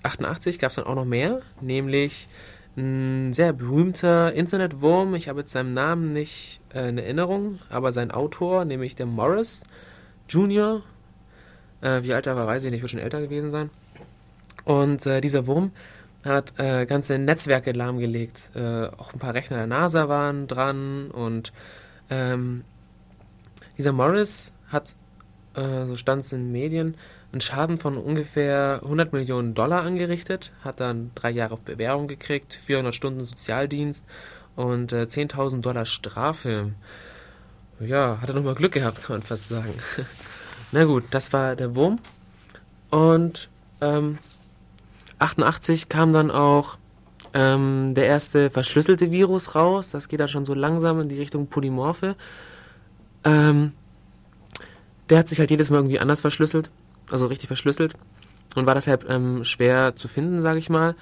88 gab es dann auch noch mehr, nämlich ein sehr berühmter Internetwurm. Ich habe jetzt seinen Namen nicht äh, in Erinnerung, aber sein Autor, nämlich der Morris Jr., äh, wie alt er war, weiß ich nicht, wird schon älter gewesen sein. Und äh, dieser Wurm hat äh, ganze Netzwerke lahmgelegt. Äh, auch ein paar Rechner der NASA waren dran und ähm, dieser Morris hat, äh, so stand es in den Medien, einen Schaden von ungefähr 100 Millionen Dollar angerichtet, hat dann drei Jahre auf Bewährung gekriegt, 400 Stunden Sozialdienst und äh, 10.000 Dollar Strafe. Ja, hat er nochmal Glück gehabt, kann man fast sagen. Na gut, das war der Wurm. Und ähm, 88 kam dann auch ähm, der erste verschlüsselte Virus raus. Das geht dann schon so langsam in die Richtung Polymorphe. Ähm, der hat sich halt jedes Mal irgendwie anders verschlüsselt also richtig verschlüsselt und war deshalb ähm, schwer zu finden, sage ich mal.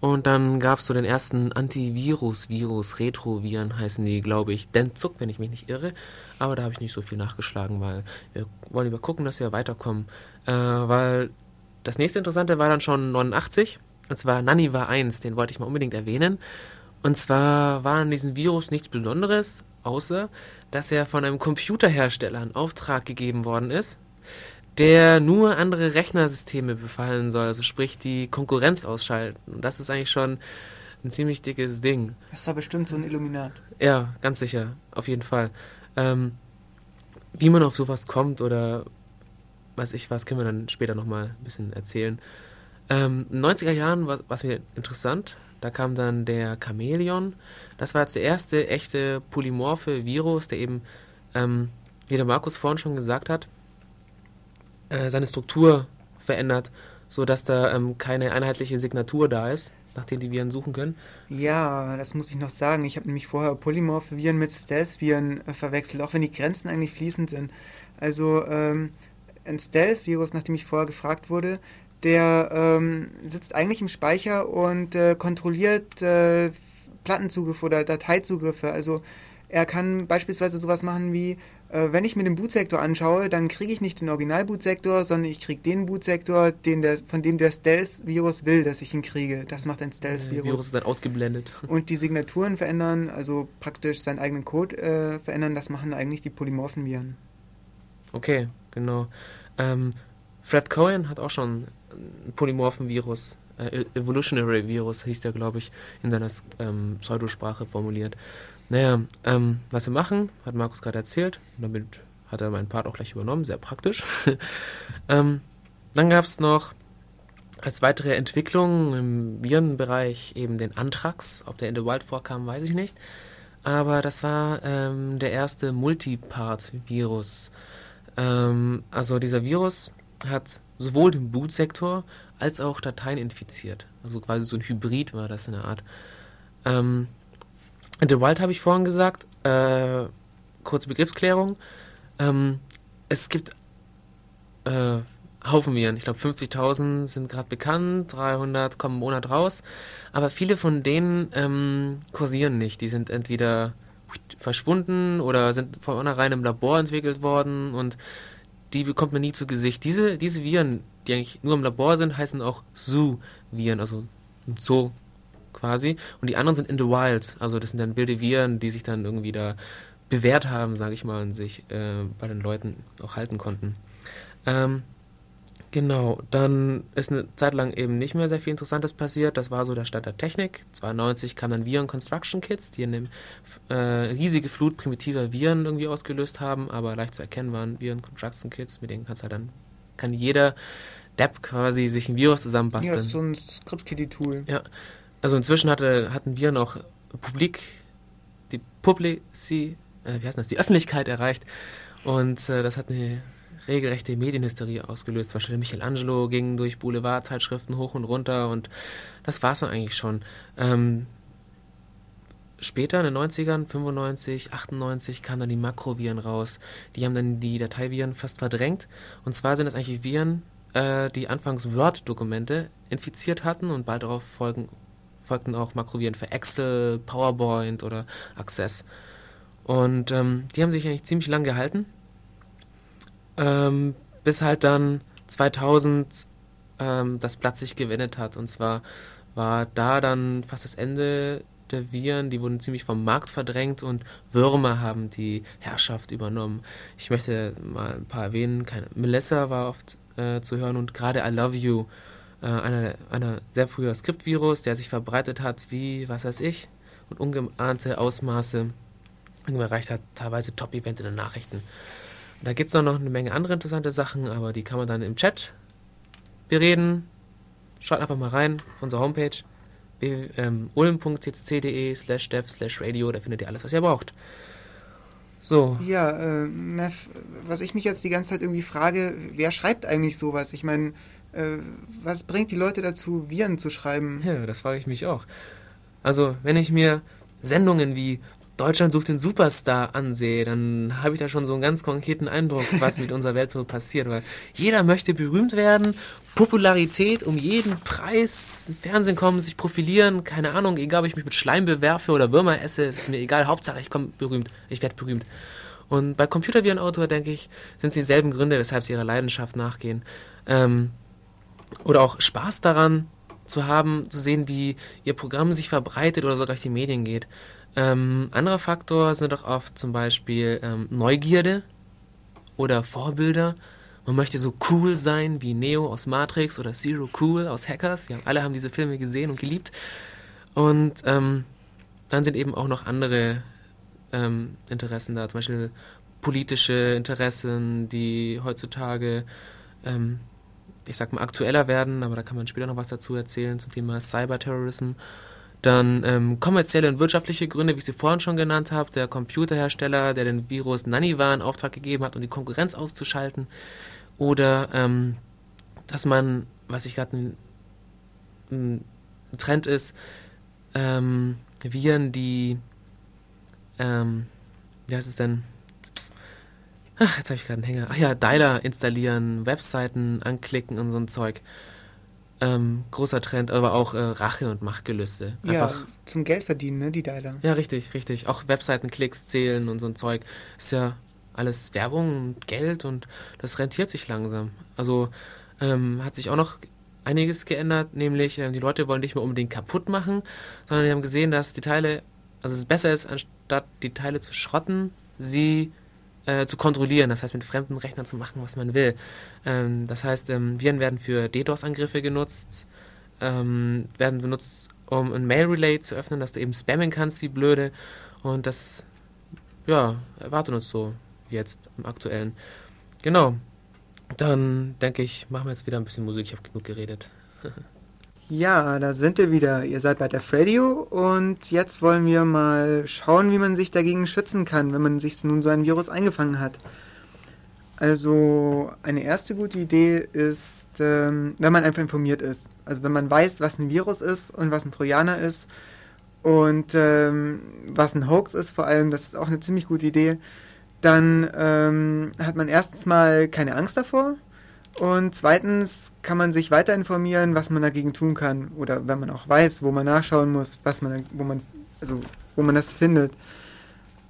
Und dann gab es so den ersten Antivirus-Virus, Retroviren heißen die, glaube ich, Denzug, wenn ich mich nicht irre. Aber da habe ich nicht so viel nachgeschlagen, weil wir wollen lieber gucken, dass wir weiterkommen. Äh, weil das nächste Interessante war dann schon 89, und zwar Naniva 1, den wollte ich mal unbedingt erwähnen. Und zwar war an diesem Virus nichts Besonderes, außer dass er von einem Computerhersteller in Auftrag gegeben worden ist, der nur andere Rechnersysteme befallen soll, also sprich die Konkurrenz ausschalten. Und das ist eigentlich schon ein ziemlich dickes Ding. Das war bestimmt so ein Illuminat. Ja, ganz sicher, auf jeden Fall. Ähm, wie man auf sowas kommt oder weiß ich was, können wir dann später nochmal ein bisschen erzählen. Ähm, in den 90er Jahren war es mir interessant. Da kam dann der Chamäleon. Das war jetzt der erste echte polymorphe Virus, der eben, ähm, wie der Markus vorhin schon gesagt hat, äh, seine Struktur verändert, sodass da ähm, keine einheitliche Signatur da ist, nach der die Viren suchen können. Ja, das muss ich noch sagen. Ich habe nämlich vorher polymorphe Viren mit Stealth-Viren äh, verwechselt, auch wenn die Grenzen eigentlich fließend sind. Also ähm, ein Stealth-Virus, nachdem ich vorher gefragt wurde, der ähm, sitzt eigentlich im Speicher und äh, kontrolliert äh, Plattenzugriffe oder Dateizugriffe. Also er kann beispielsweise sowas machen wie, äh, wenn ich mir den Bootsektor anschaue, dann kriege ich nicht den Original-Bootsektor, sondern ich kriege den Bootsektor, den der, von dem der Stealth-Virus will, dass ich ihn kriege. Das macht ein Stealth-Virus. Virus ist dann ausgeblendet. Und die Signaturen verändern, also praktisch seinen eigenen Code äh, verändern, das machen eigentlich die polymorphen Viren. Okay, genau. Ähm, Fred Cohen hat auch schon einen polymorphen Virus, äh, Evolutionary Virus hieß der, glaube ich, in seiner ähm, Pseudosprache formuliert. Naja, ähm, was wir machen, hat Markus gerade erzählt. Damit hat er meinen Part auch gleich übernommen, sehr praktisch. ähm, dann gab es noch als weitere Entwicklung im Virenbereich eben den Anthrax. Ob der in the Wild vorkam, weiß ich nicht. Aber das war ähm, der erste Multipart-Virus. Ähm, also dieser Virus hat sowohl den Bootsektor als auch Dateien infiziert. Also quasi so ein Hybrid war das in der Art. Ähm, The Wild habe ich vorhin gesagt. Äh, kurze Begriffsklärung. Ähm, es gibt äh, Haufen Viren. Ich glaube 50.000 sind gerade bekannt, 300 kommen im Monat raus. Aber viele von denen ähm, kursieren nicht. Die sind entweder verschwunden oder sind von vornherein im Labor entwickelt worden und die bekommt man nie zu Gesicht. Diese, diese Viren, die eigentlich nur im Labor sind, heißen auch Zoo-Viren, also Zoo quasi. Und die anderen sind in the wild, also das sind dann wilde Viren, die sich dann irgendwie da bewährt haben, sage ich mal, und sich äh, bei den Leuten auch halten konnten. Ähm, Genau, dann ist eine Zeit lang eben nicht mehr sehr viel Interessantes passiert. Das war so der Stand der Technik. 92 kamen dann Viren Construction Kits, die eine äh, riesige Flut primitiver Viren irgendwie ausgelöst haben, aber leicht zu erkennen waren Viren Construction Kits, mit denen kann's halt dann, kann jeder Depp quasi sich ein Virus zusammenbasteln. Ja, so ein Script-Kiddie-Tool. Ja, also inzwischen hatte, hatten Viren auch Publik, die Publici, äh, wie heißt das, die Öffentlichkeit erreicht und äh, das hat eine regelrechte Medienhysterie ausgelöst. Zum Michelangelo ging durch Boulevardzeitschriften hoch und runter und das war es dann eigentlich schon. Ähm, später in den 90ern, 95, 98, kamen dann die Makroviren raus. Die haben dann die Dateiviren fast verdrängt. Und zwar sind das eigentlich Viren, äh, die anfangs Word-Dokumente infiziert hatten und bald darauf folgen, folgten auch Makroviren für Excel, PowerPoint oder Access. Und ähm, die haben sich eigentlich ziemlich lang gehalten ähm, bis halt dann 2000 ähm, das Blatt sich gewendet hat. Und zwar war da dann fast das Ende der Viren, die wurden ziemlich vom Markt verdrängt und Würmer haben die Herrschaft übernommen. Ich möchte mal ein paar erwähnen. Keine, Melissa war oft äh, zu hören und gerade I Love You, äh, einer, einer sehr früher Skriptvirus, der sich verbreitet hat wie, was weiß ich, und ungeahnte Ausmaße erreicht hat, teilweise Top-Event in den Nachrichten. Da gibt es noch eine Menge andere interessante Sachen, aber die kann man dann im Chat bereden. Schaut einfach mal rein auf unserer Homepage ähm, ulm.ccc.de slash dev slash radio, da findet ihr alles, was ihr braucht. So. Ja, äh, Neff, was ich mich jetzt die ganze Zeit irgendwie frage, wer schreibt eigentlich sowas? Ich meine, äh, was bringt die Leute dazu, Viren zu schreiben? Ja, das frage ich mich auch. Also, wenn ich mir Sendungen wie Deutschland sucht den Superstar ansehe, dann habe ich da schon so einen ganz konkreten Eindruck, was mit unserer Welt so passiert. Weil jeder möchte berühmt werden, Popularität um jeden Preis, im Fernsehen kommen, sich profilieren, keine Ahnung, egal ob ich mich mit Schleim bewerfe oder Würmer esse, es ist mir egal, Hauptsache ich komme berühmt, ich werde berühmt. Und bei Computervirenautor, denke ich, sind es dieselben Gründe, weshalb sie ihrer Leidenschaft nachgehen. Ähm, oder auch Spaß daran zu haben, zu sehen, wie ihr Programm sich verbreitet oder sogar durch die Medien geht. Ähm, anderer Faktor sind auch oft zum Beispiel ähm, Neugierde oder Vorbilder. Man möchte so cool sein wie Neo aus Matrix oder Zero Cool aus Hackers. Wir haben, alle haben diese Filme gesehen und geliebt. Und ähm, dann sind eben auch noch andere ähm, Interessen da, zum Beispiel politische Interessen, die heutzutage, ähm, ich sag mal, aktueller werden, aber da kann man später noch was dazu erzählen zum Thema Cyberterrorism dann ähm, kommerzielle und wirtschaftliche Gründe, wie ich sie vorhin schon genannt habe, der Computerhersteller, der den Virus Naniva in Auftrag gegeben hat, um die Konkurrenz auszuschalten. Oder ähm, dass man, was ich gerade ein, ein, Trend ist, ähm, Viren, die, ähm, wie heißt es denn? Ach, jetzt habe ich gerade einen Hänger. Ach ja, Dialer installieren, Webseiten anklicken und so ein Zeug ähm, großer Trend, aber auch äh, Rache und Machtgelüste. Einfach, ja, zum Geld verdienen, ne, die Dialer. Ja, richtig, richtig. Auch Webseitenklicks zählen und so ein Zeug. Ist ja alles Werbung und Geld und das rentiert sich langsam. Also ähm, hat sich auch noch einiges geändert, nämlich äh, die Leute wollen nicht mehr unbedingt kaputt machen, sondern die haben gesehen, dass die Teile, also es besser ist, anstatt die Teile zu schrotten, sie äh, zu kontrollieren, das heißt mit fremden Rechnern zu machen, was man will. Ähm, das heißt, ähm, Viren werden für DDoS-Angriffe genutzt, ähm, werden benutzt, um ein Mail-Relay zu öffnen, dass du eben spammen kannst wie blöde. Und das, ja, erwartet uns so jetzt im aktuellen. Genau. Dann denke ich, machen wir jetzt wieder ein bisschen Musik. Ich habe genug geredet. Ja, da sind wir wieder. Ihr seid bei der Radio und jetzt wollen wir mal schauen, wie man sich dagegen schützen kann, wenn man sich nun so ein Virus eingefangen hat. Also eine erste gute Idee ist, ähm, wenn man einfach informiert ist. Also wenn man weiß, was ein Virus ist und was ein Trojaner ist und ähm, was ein Hoax ist vor allem, das ist auch eine ziemlich gute Idee, dann ähm, hat man erstens mal keine Angst davor Und zweitens kann man sich weiter informieren, was man dagegen tun kann. Oder wenn man auch weiß, wo man nachschauen muss, was man, wo man, also wo man das findet.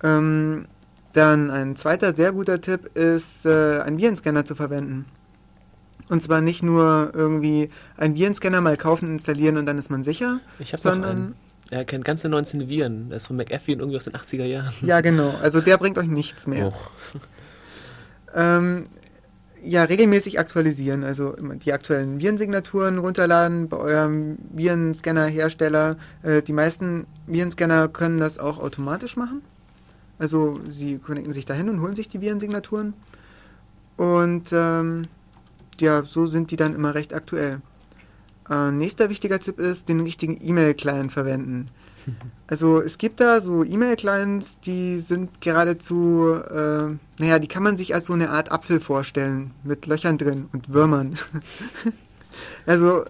Ähm, dann ein zweiter sehr guter Tipp ist, äh, einen Virenscanner zu verwenden. Und zwar nicht nur irgendwie einen Virenscanner mal kaufen, installieren und dann ist man sicher, Ich habe sondern. Er kennt ganze 19 Viren. Das ist von McAfee und irgendwie aus den 80er Jahren. ja genau, also der bringt euch nichts mehr. Ähm, ja, regelmäßig aktualisieren, also die aktuellen Virensignaturen runterladen bei eurem Virenscanner-Hersteller. Äh, die meisten Virenscanner können das auch automatisch machen. Also sie connecten sich dahin und holen sich die Virensignaturen. Und ähm, ja, so sind die dann immer recht aktuell. Äh, nächster wichtiger Tipp ist, den richtigen E-Mail-Client verwenden. Also es gibt da so E-Mail-Clients, die sind geradezu, äh, naja, die kann man sich als so eine Art Apfel vorstellen, mit Löchern drin und Würmern. also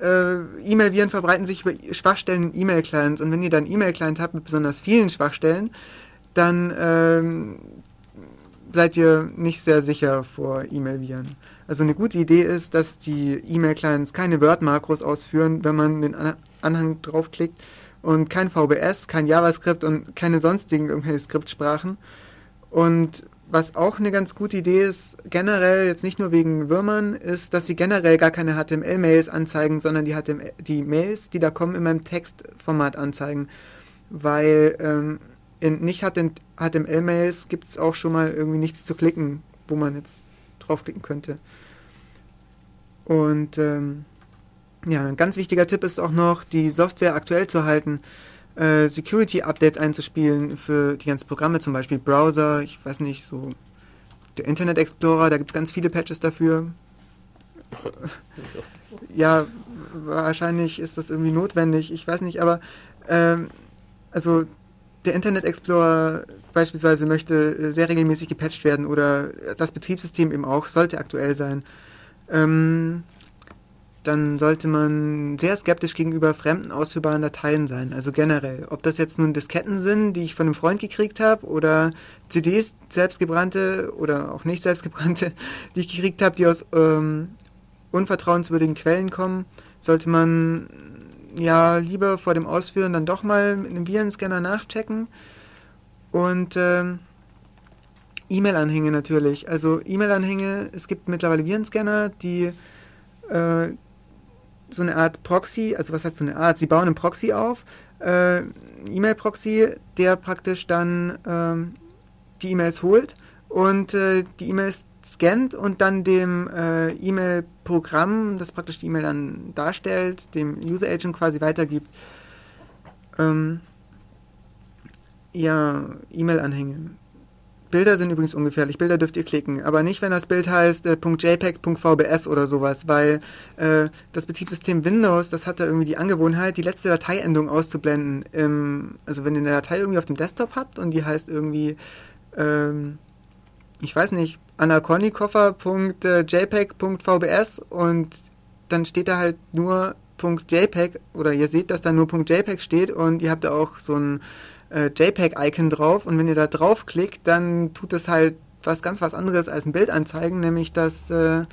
äh, E-Mail-Viren verbreiten sich über Schwachstellen in E-Mail-Clients und wenn ihr dann E-Mail-Client habt mit besonders vielen Schwachstellen, dann ähm, seid ihr nicht sehr sicher vor E-Mail-Viren. Also eine gute Idee ist, dass die E-Mail-Clients keine Word-Makros ausführen, wenn man den An Anhang draufklickt und kein VBS, kein JavaScript und keine sonstigen irgendwelche Skriptsprachen. Und was auch eine ganz gute Idee ist, generell jetzt nicht nur wegen Würmern, ist, dass sie generell gar keine HTML-Mails anzeigen, sondern die, HTML, die Mails, die da kommen, in meinem Textformat anzeigen. Weil ähm, in nicht HTML-Mails gibt es auch schon mal irgendwie nichts zu klicken, wo man jetzt draufklicken könnte. Und ähm, ja, ein ganz wichtiger Tipp ist auch noch, die Software aktuell zu halten, äh, Security-Updates einzuspielen für die ganzen Programme, zum Beispiel Browser, ich weiß nicht, so der Internet Explorer, da gibt es ganz viele Patches dafür. ja, wahrscheinlich ist das irgendwie notwendig, ich weiß nicht, aber ähm, also der Internet Explorer beispielsweise möchte äh, sehr regelmäßig gepatcht werden oder das Betriebssystem eben auch, sollte aktuell sein. Ähm, dann sollte man sehr skeptisch gegenüber fremden ausführbaren Dateien sein, also generell. Ob das jetzt nun Disketten sind, die ich von einem Freund gekriegt habe, oder CDs, selbstgebrannte oder auch nicht selbstgebrannte, die ich gekriegt habe, die aus ähm, unvertrauenswürdigen Quellen kommen, sollte man ja lieber vor dem Ausführen dann doch mal mit einem Virenscanner nachchecken. Und ähm, E-Mail-Anhänge natürlich. Also E-Mail-Anhänge, es gibt mittlerweile Virenscanner, die äh, so eine Art Proxy, also was heißt so eine Art? Sie bauen einen Proxy auf, äh, E-Mail-Proxy, der praktisch dann ähm, die E-Mails holt und äh, die E-Mails scannt und dann dem äh, E-Mail-Programm, das praktisch die E-Mail dann darstellt, dem User-Agent quasi weitergibt. Ähm, ja, E-Mail-Anhänge. Bilder sind übrigens ungefährlich. Bilder dürft ihr klicken, aber nicht, wenn das Bild heißt äh, .jpeg, .vbs oder sowas, weil äh, das Betriebssystem Windows, das hat da irgendwie die Angewohnheit, die letzte Dateiendung auszublenden. Im, also wenn ihr eine Datei irgendwie auf dem Desktop habt und die heißt irgendwie, ähm, ich weiß nicht, anakonikoffer.jpeg.vbs und dann steht da halt nur .jpeg oder ihr seht, dass da nur .jpeg steht und ihr habt da auch so ein äh, JPEG-Icon drauf und wenn ihr da draufklickt, dann tut das halt was ganz was anderes als ein Bild anzeigen, nämlich das äh,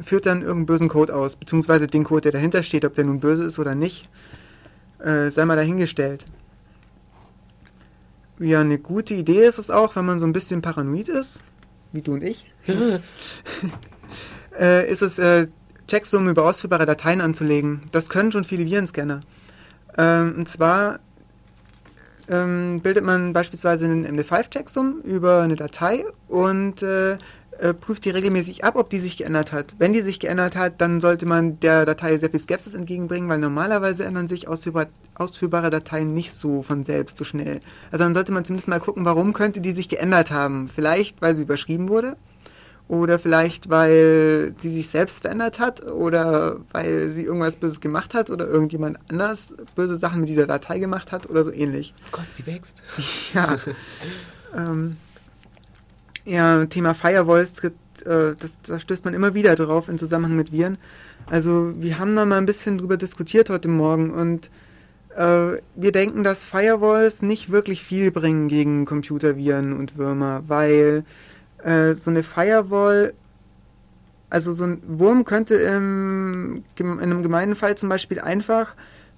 führt dann irgendeinen bösen Code aus, beziehungsweise den Code, der dahinter steht, ob der nun böse ist oder nicht, äh, sei mal dahingestellt. Ja, eine gute Idee ist es auch, wenn man so ein bisschen paranoid ist, wie du und ich, äh, ist es, äh, Checksummen über ausführbare Dateien anzulegen. Das können schon viele Virenscanner. Ähm, und zwar ähm, bildet man beispielsweise einen MD5-Checksum über eine Datei und äh, äh, prüft die regelmäßig ab, ob die sich geändert hat. Wenn die sich geändert hat, dann sollte man der Datei sehr viel Skepsis entgegenbringen, weil normalerweise ändern sich ausführbar, ausführbare Dateien nicht so von selbst so schnell. Also dann sollte man zumindest mal gucken, warum könnte die sich geändert haben. Vielleicht, weil sie überschrieben wurde oder vielleicht, weil sie sich selbst verändert hat oder weil sie irgendwas Böses gemacht hat oder irgendjemand anders böse Sachen mit dieser Datei gemacht hat oder so ähnlich. Oh Gott, sie wächst. Ja. ähm, ja, Thema Firewalls, tritt, äh, das, da stößt man immer wieder drauf in Zusammenhang mit Viren. Also wir haben da mal ein bisschen drüber diskutiert heute Morgen und äh, wir denken, dass Firewalls nicht wirklich viel bringen gegen Computerviren und Würmer, weil äh, so eine Firewall also so ein Wurm könnte im, in einem gemeinen Fall zum Beispiel einfach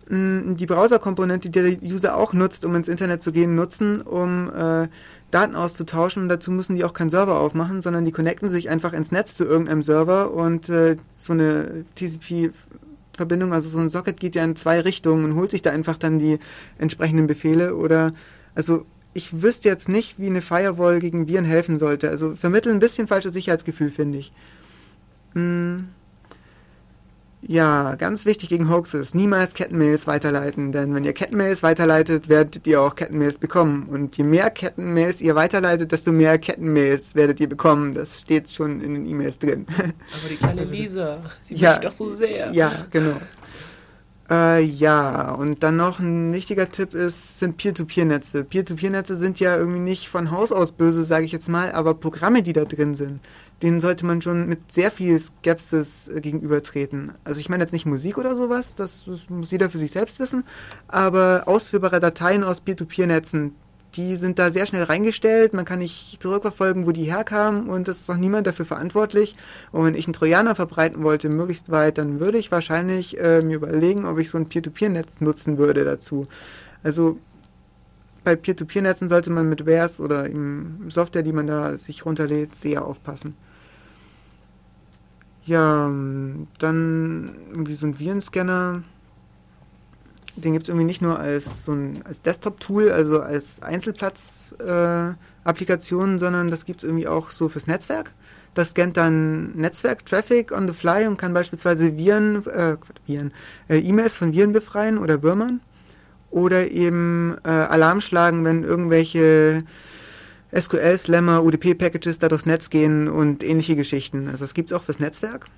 die Browserkomponente, die der User auch nutzt, um ins Internet zu gehen, nutzen, um äh, Daten auszutauschen. Und dazu müssen die auch keinen Server aufmachen, sondern die connecten sich einfach ins Netz zu irgendeinem Server und äh, so eine TCP-Verbindung, also so ein Socket geht ja in zwei Richtungen und holt sich da einfach dann die entsprechenden Befehle oder also ich wüsste jetzt nicht, wie eine Firewall gegen Viren helfen sollte. Also vermitteln ein bisschen falsches Sicherheitsgefühl, finde ich. Hm. Ja, ganz wichtig gegen Hoaxes. Niemals Kettenmails weiterleiten, denn wenn ihr Kettenmails weiterleitet, werdet ihr auch Kettenmails bekommen. Und je mehr Kettenmails ihr weiterleitet, desto mehr Kettenmails werdet ihr bekommen. Das steht schon in den E-Mails drin. Aber die kleine Lisa, sie ja, doch so sehr. Ja, genau. Äh, ja, und dann noch ein wichtiger Tipp ist, sind Peer-to-Peer-Netze. Peer-to-Peer-Netze sind ja irgendwie nicht von Haus aus böse, sage ich jetzt mal, aber Programme, die da drin sind, denen sollte man schon mit sehr viel Skepsis gegenübertreten. Also ich meine jetzt nicht Musik oder sowas, das muss jeder für sich selbst wissen, aber ausführbare Dateien aus Peer-to-Peer-Netzen, die sind da sehr schnell reingestellt, man kann nicht zurückverfolgen, wo die herkamen und es ist auch niemand dafür verantwortlich. Und wenn ich einen Trojaner verbreiten wollte, möglichst weit, dann würde ich wahrscheinlich äh, mir überlegen, ob ich so ein Peer-to-Peer-Netz nutzen würde dazu. Also bei Peer-to-Peer-Netzen sollte man mit Wares oder Software, die man da sich runterlädt, sehr aufpassen. Ja, dann irgendwie so ein Virenscanner den gibt es irgendwie nicht nur als so ein als Desktop-Tool, also als Einzelplatz-Applikation, äh, sondern das gibt es irgendwie auch so fürs Netzwerk. Das scannt dann Netzwerk-Traffic on the fly und kann beispielsweise Viren, äh, Viren, äh, E-Mails von Viren befreien oder Würmern. Oder eben äh, Alarm schlagen, wenn irgendwelche SQL-Slammer, UDP-Packages da durchs Netz gehen und ähnliche Geschichten. Also das gibt es auch fürs Netzwerk.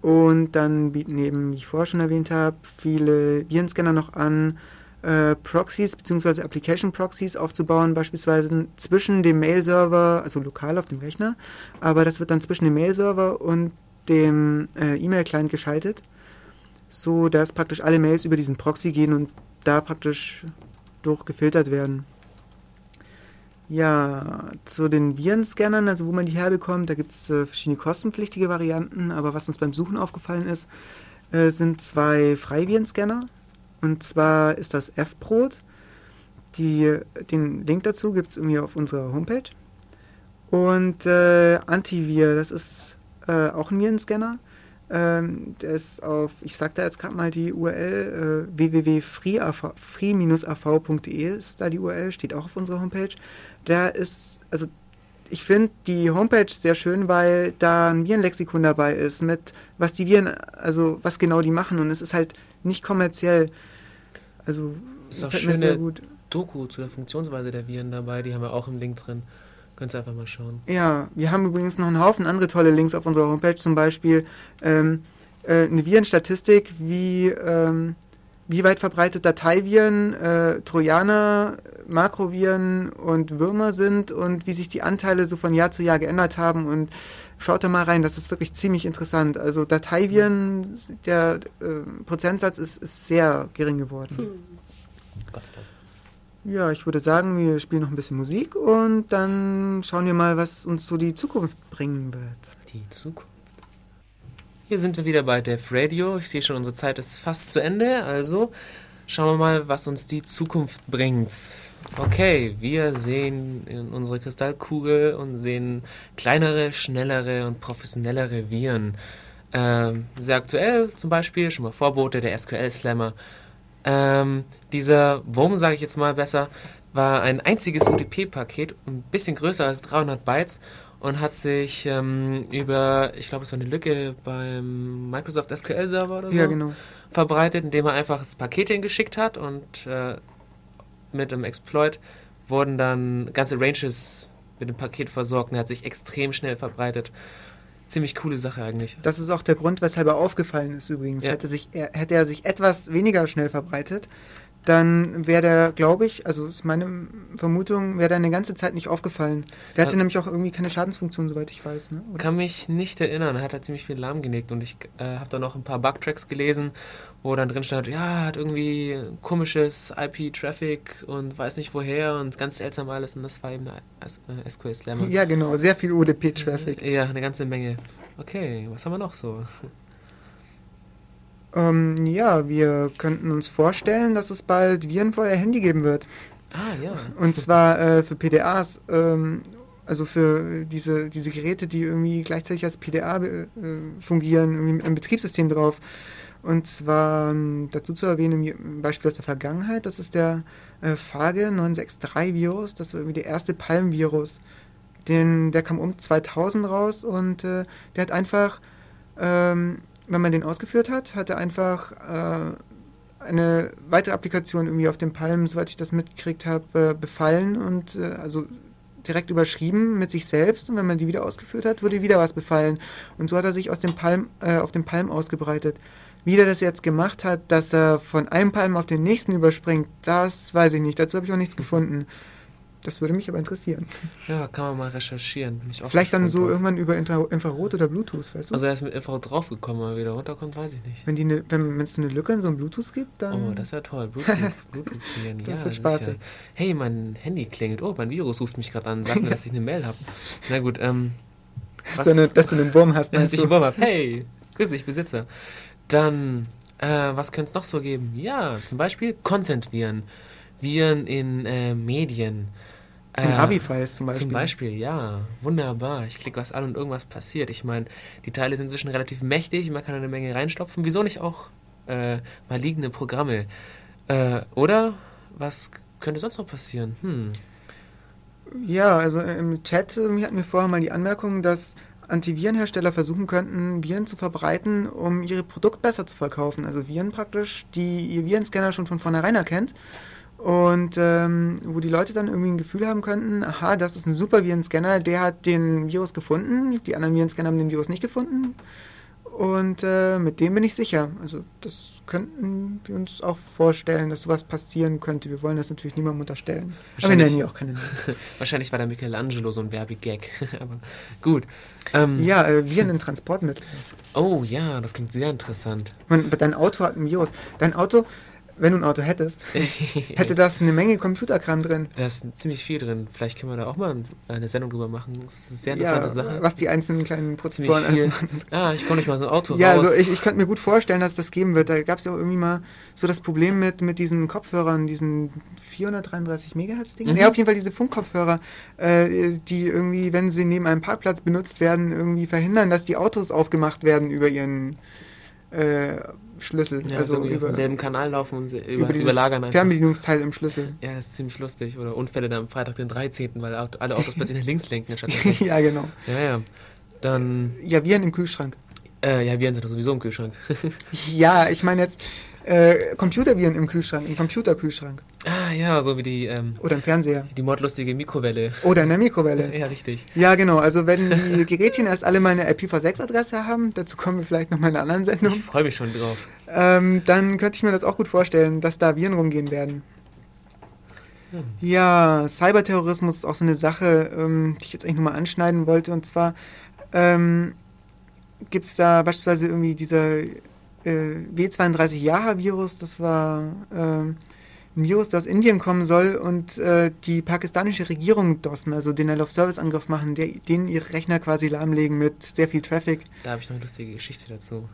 Und dann bieten eben, wie ich vorher schon erwähnt habe, viele Virenscanner noch an, äh, Proxys bzw. Application Proxys aufzubauen, beispielsweise zwischen dem Mail-Server, also lokal auf dem Rechner, aber das wird dann zwischen dem Mail-Server und dem äh, E-Mail-Client geschaltet, so dass praktisch alle Mails über diesen Proxy gehen und da praktisch durchgefiltert werden. Ja, zu den Virenscannern, also wo man die herbekommt, da gibt es äh, verschiedene kostenpflichtige Varianten, aber was uns beim Suchen aufgefallen ist, äh, sind zwei Freivirenscanner. Und zwar ist das F-Prot. den Link dazu gibt es irgendwie auf unserer Homepage. Und äh, Antivir, das ist äh, auch ein Virenscanner. Ähm, der ist auf, ich sag da jetzt gerade mal die URL, äh, www.free-av.de ist da die URL, steht auch auf unserer Homepage. Da ist, also ich finde die Homepage sehr schön, weil da ein Virenlexikon dabei ist, mit was die Viren, also was genau die machen und es ist halt nicht kommerziell. Also ist auch schöne Doku zu der Funktionsweise der Viren dabei, die haben wir auch im Link drin. Könnt ihr einfach mal schauen. Ja, wir haben übrigens noch einen Haufen andere tolle Links auf unserer Homepage, zum Beispiel ähm, äh, eine Virenstatistik, wie, ähm, wie weit verbreitet Dateiviren, äh, Trojaner, Makroviren und Würmer sind und wie sich die Anteile so von Jahr zu Jahr geändert haben und schaut da mal rein, das ist wirklich ziemlich interessant. Also Dateiviren, der äh, Prozentsatz ist, ist sehr gering geworden. Hm. Gott sei Dank. Ja, ich würde sagen, wir spielen noch ein bisschen Musik und dann schauen wir mal, was uns so die Zukunft bringen wird. Die Zukunft. Hier sind wir wieder bei Dev Radio. Ich sehe schon, unsere Zeit ist fast zu Ende. Also schauen wir mal, was uns die Zukunft bringt. Okay, wir sehen in unsere Kristallkugel und sehen kleinere, schnellere und professionellere Viren. Ähm, sehr aktuell zum Beispiel, schon mal Vorbote der SQL-Slammer ähm, dieser Wurm, sage ich jetzt mal besser, war ein einziges UTP-Paket, ein bisschen größer als 300 Bytes und hat sich ähm, über, ich glaube, es war eine Lücke beim Microsoft SQL Server oder so, ja, genau. verbreitet, indem er einfach das Paket hingeschickt hat und äh, mit dem Exploit wurden dann ganze Ranges mit dem Paket versorgt und er hat sich extrem schnell verbreitet ziemlich coole Sache eigentlich. Das ist auch der Grund, weshalb er aufgefallen ist übrigens. Ja. Hätte, sich, er, hätte er sich etwas weniger schnell verbreitet, dann wäre der, glaube ich, also ist meine Vermutung, wäre der eine ganze Zeit nicht aufgefallen. Der hatte ja. nämlich auch irgendwie keine Schadensfunktion, soweit ich weiß. Ne? Kann mich nicht erinnern. Er hat halt ziemlich viel lahmgelegt und ich äh, habe da noch ein paar Bugtracks gelesen, wo dann drin stand, ja, hat irgendwie komisches IP-Traffic und weiß nicht woher und ganz seltsam alles und das war eben SQL Slammer. Ja, genau, sehr viel UDP-Traffic. Ja, eine ganze Menge. Okay, was haben wir noch so? Ähm, ja, wir könnten uns vorstellen, dass es bald Viren für euer Handy geben wird. Ah, ja. Und zwar äh, für PDAs, ähm, also für diese, diese Geräte, die irgendwie gleichzeitig als PDA äh, fungieren, irgendwie mit einem Betriebssystem drauf. Und zwar ähm, dazu zu erwähnen, ein Beispiel aus der Vergangenheit, das ist der äh, Fage 963-Virus, das war irgendwie der erste Palm-Virus. Den, der kam um 2000 raus und äh, der hat einfach, ähm, wenn man den ausgeführt hat, hat er einfach äh, eine weitere Applikation irgendwie auf dem Palm, soweit ich das mitgekriegt habe, äh, befallen und äh, also direkt überschrieben mit sich selbst und wenn man die wieder ausgeführt hat, wurde wieder was befallen. Und so hat er sich aus dem Palm, äh, auf dem Palm ausgebreitet. Wie der das jetzt gemacht hat, dass er von einem Palm auf den nächsten überspringt, das weiß ich nicht. Dazu habe ich auch nichts gefunden. Das würde mich aber interessieren. Ja, kann man mal recherchieren. Vielleicht dann so drauf. irgendwann über Infra Infrarot oder Bluetooth, weißt du? Also er ist mit Infrarot draufgekommen, aber wieder runterkommt, weiß ich nicht. Wenn die ne, wenn es eine Lücke in so einem Bluetooth gibt, dann. Oh, das wäre toll. Bluetooth, Bluetooth das ja, wird spaßig. Hey, mein Handy klingelt. Oh, mein Virus ruft mich gerade an, sagt mir, dass ich eine Mail habe. Na gut, ähm. Was, dass, du eine, dass du einen Wurm hast, dass ich einen Wurm habe. Hey, grüß dich, Besitzer. Dann, äh, was könnte es noch so geben? Ja, zum Beispiel Content-Viren. Viren in äh, Medien. In äh, Abi-Files zum Beispiel. Zum Beispiel, ja. Wunderbar. Ich klicke was an und irgendwas passiert. Ich meine, die Teile sind inzwischen relativ mächtig, man kann eine Menge reinstopfen. Wieso nicht auch äh, maligne Programme? Äh, oder was könnte sonst noch passieren? Hm. Ja, also im Chat hatten wir vorher mal die Anmerkung, dass Antivirenhersteller versuchen könnten, Viren zu verbreiten, um ihre Produkte besser zu verkaufen. Also Viren praktisch, die ihr Virenscanner schon von vornherein erkennt und ähm, wo die Leute dann irgendwie ein Gefühl haben könnten, aha, das ist ein super Virenscanner, der hat den Virus gefunden, die anderen Virenscanner haben den Virus nicht gefunden. Und äh, mit dem bin ich sicher. Also das könnten wir uns auch vorstellen, dass sowas passieren könnte. Wir wollen das natürlich niemandem unterstellen. Aber wir nennen hier auch keine Namen. Wahrscheinlich war der Michelangelo so ein Werbegag. Aber gut. Ähm, ja, äh, Viren in Transportmitteln. Oh ja, das klingt sehr interessant. Man, dein Auto hat ein Virus. Dein Auto wenn du ein Auto hättest, hätte das eine Menge Computerkram drin. Da ist ziemlich viel drin. Vielleicht können wir da auch mal eine Sendung drüber machen. Das ist eine sehr interessante ja, Sache. Was die einzelnen kleinen Prozessoren alles machen. Ah, ich konnte nicht mal so ein Auto Ja, raus. also ich, ich könnte mir gut vorstellen, dass das geben wird. Da gab es ja auch irgendwie mal so das Problem mit, mit diesen Kopfhörern, diesen 433 Megahertz Dingen. Mhm. Ja, auf jeden Fall diese Funkkopfhörer, äh, die irgendwie, wenn sie neben einem Parkplatz benutzt werden, irgendwie verhindern, dass die Autos aufgemacht werden über ihren äh, Schlüssel. Ja, also über, selben Kanal laufen und über, über überlagern einfach. Fernbedienungsteil im Schlüssel. Ja, das ist ziemlich lustig. Oder Unfälle dann am Freitag den 13., weil alle Autos plötzlich nach links lenken anstatt nach rechts. ja, genau. Ja, ja. Dann... Ja, Viren im Kühlschrank. Äh, ja, Viren sind doch sowieso im Kühlschrank. ja, ich meine jetzt äh, Computerviren im Kühlschrank, im Computerkühlschrank. Ah ja, so wie die. Ähm, Oder im Fernseher. Die mordlustige Mikrowelle. Oder in der Mikrowelle. ja, richtig. Ja, genau. Also wenn die Gerätchen erst alle meine IPv6-Adresse haben, dazu kommen wir vielleicht noch mal in einer anderen Sendung. Ich freue mich schon drauf. Ähm, dann könnte ich mir das auch gut vorstellen, dass da Viren rumgehen werden. Hm. Ja, Cyberterrorismus ist auch so eine Sache, ähm, die ich jetzt eigentlich nochmal anschneiden wollte. Und zwar ähm, gibt es da beispielsweise irgendwie diese äh, W32-Jaha-Virus, das war äh, ein Virus, der aus Indien kommen soll und äh, die pakistanische Regierung DOSN, also Denial of Service Angriff machen, der, denen ihre Rechner quasi lahmlegen mit sehr viel Traffic. Da habe ich noch eine lustige Geschichte dazu.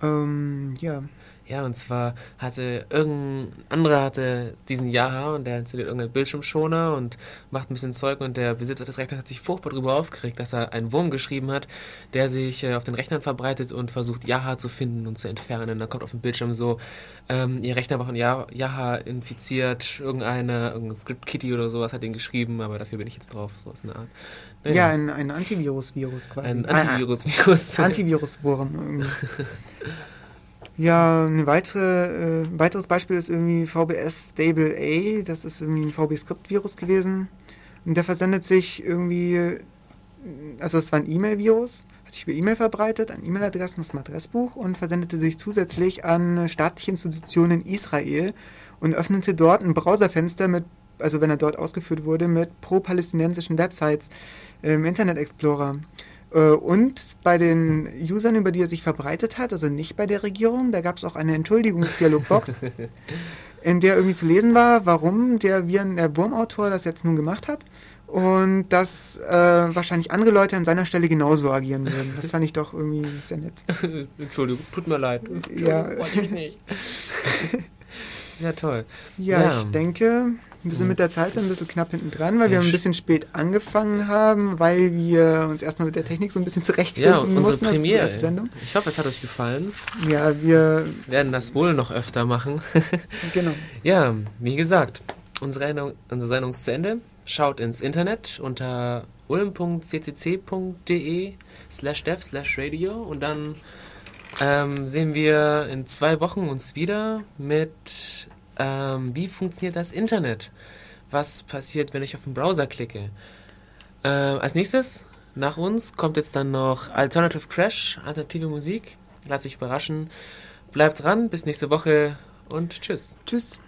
Ähm, ja. Ja, und zwar hatte irgendein anderer hatte diesen Jaha und der installiert irgendeinen Bildschirmschoner und macht ein bisschen Zeug und der Besitzer des Rechners hat sich furchtbar darüber aufgeregt, dass er einen Wurm geschrieben hat, der sich äh, auf den Rechnern verbreitet und versucht Jaha zu finden und zu entfernen. Dann kommt auf dem Bildschirm so, ähm, ihr Rechner war von Jaha infiziert, irgendeine, irgendein Script-Kitty oder sowas hat ihn geschrieben, aber dafür bin ich jetzt drauf, so was in der Art. Naja. Ja, ein, ein Antivirus-Virus quasi. Ein Antivirus-Virus. Antivirus-Wurm. Ja, ein weitere, äh, weiteres Beispiel ist irgendwie VBS Stable A. Das ist irgendwie ein VB-Script-Virus gewesen. Und der versendet sich irgendwie, also es war ein E-Mail-Virus, hat sich über E-Mail verbreitet, an E-Mail-Adressen aus dem Adressbuch und versendete sich zusätzlich an staatliche Institutionen in Israel und öffnete dort ein Browserfenster mit, also wenn er dort ausgeführt wurde, mit pro-palästinensischen Websites im Internet Explorer. Äh, und bei den Usern, über die er sich verbreitet hat, also nicht bei der Regierung, da gab es auch eine Entschuldigungsdialogbox, in der irgendwie zu lesen war, warum der Viren, der Wurmautor das jetzt nun gemacht hat. und dass äh, wahrscheinlich andere Leute an seiner Stelle genauso agieren würden. Das fand ich doch irgendwie sehr nett. Entschuldigung, tut mir leid. Ja. wollte ich nicht. Sehr toll. Ja, Ja. ich denke, wir sind mit der Zeit ein bisschen knapp hinten dran, weil wir Ja, ein sch- bisschen spät angefangen haben, weil wir uns erstmal mit der Technik so ein bisschen zurechtfinden Ja, unsere mussten. Das ist die Premiere. erste Sendung. Ich hoffe, es hat euch gefallen. Ja, wir, Wir werden das wohl noch öfter machen. genau. Ja, wie gesagt, unsere Sendung, unsere Sendung ist zu Ende. Schaut ins Internet unter ulm.ccc.de slash dev slash radio und dann ähm, sehen wir in zwei Wochen uns wieder mit ähm, wie funktioniert das Internet? Was passiert, wenn ich auf den Browser klicke? Äh, als nächstes, nach uns, kommt jetzt dann noch Alternative Crash, alternative Musik. Lasst sich überraschen. Bleibt dran, bis nächste Woche und tschüss. Tschüss.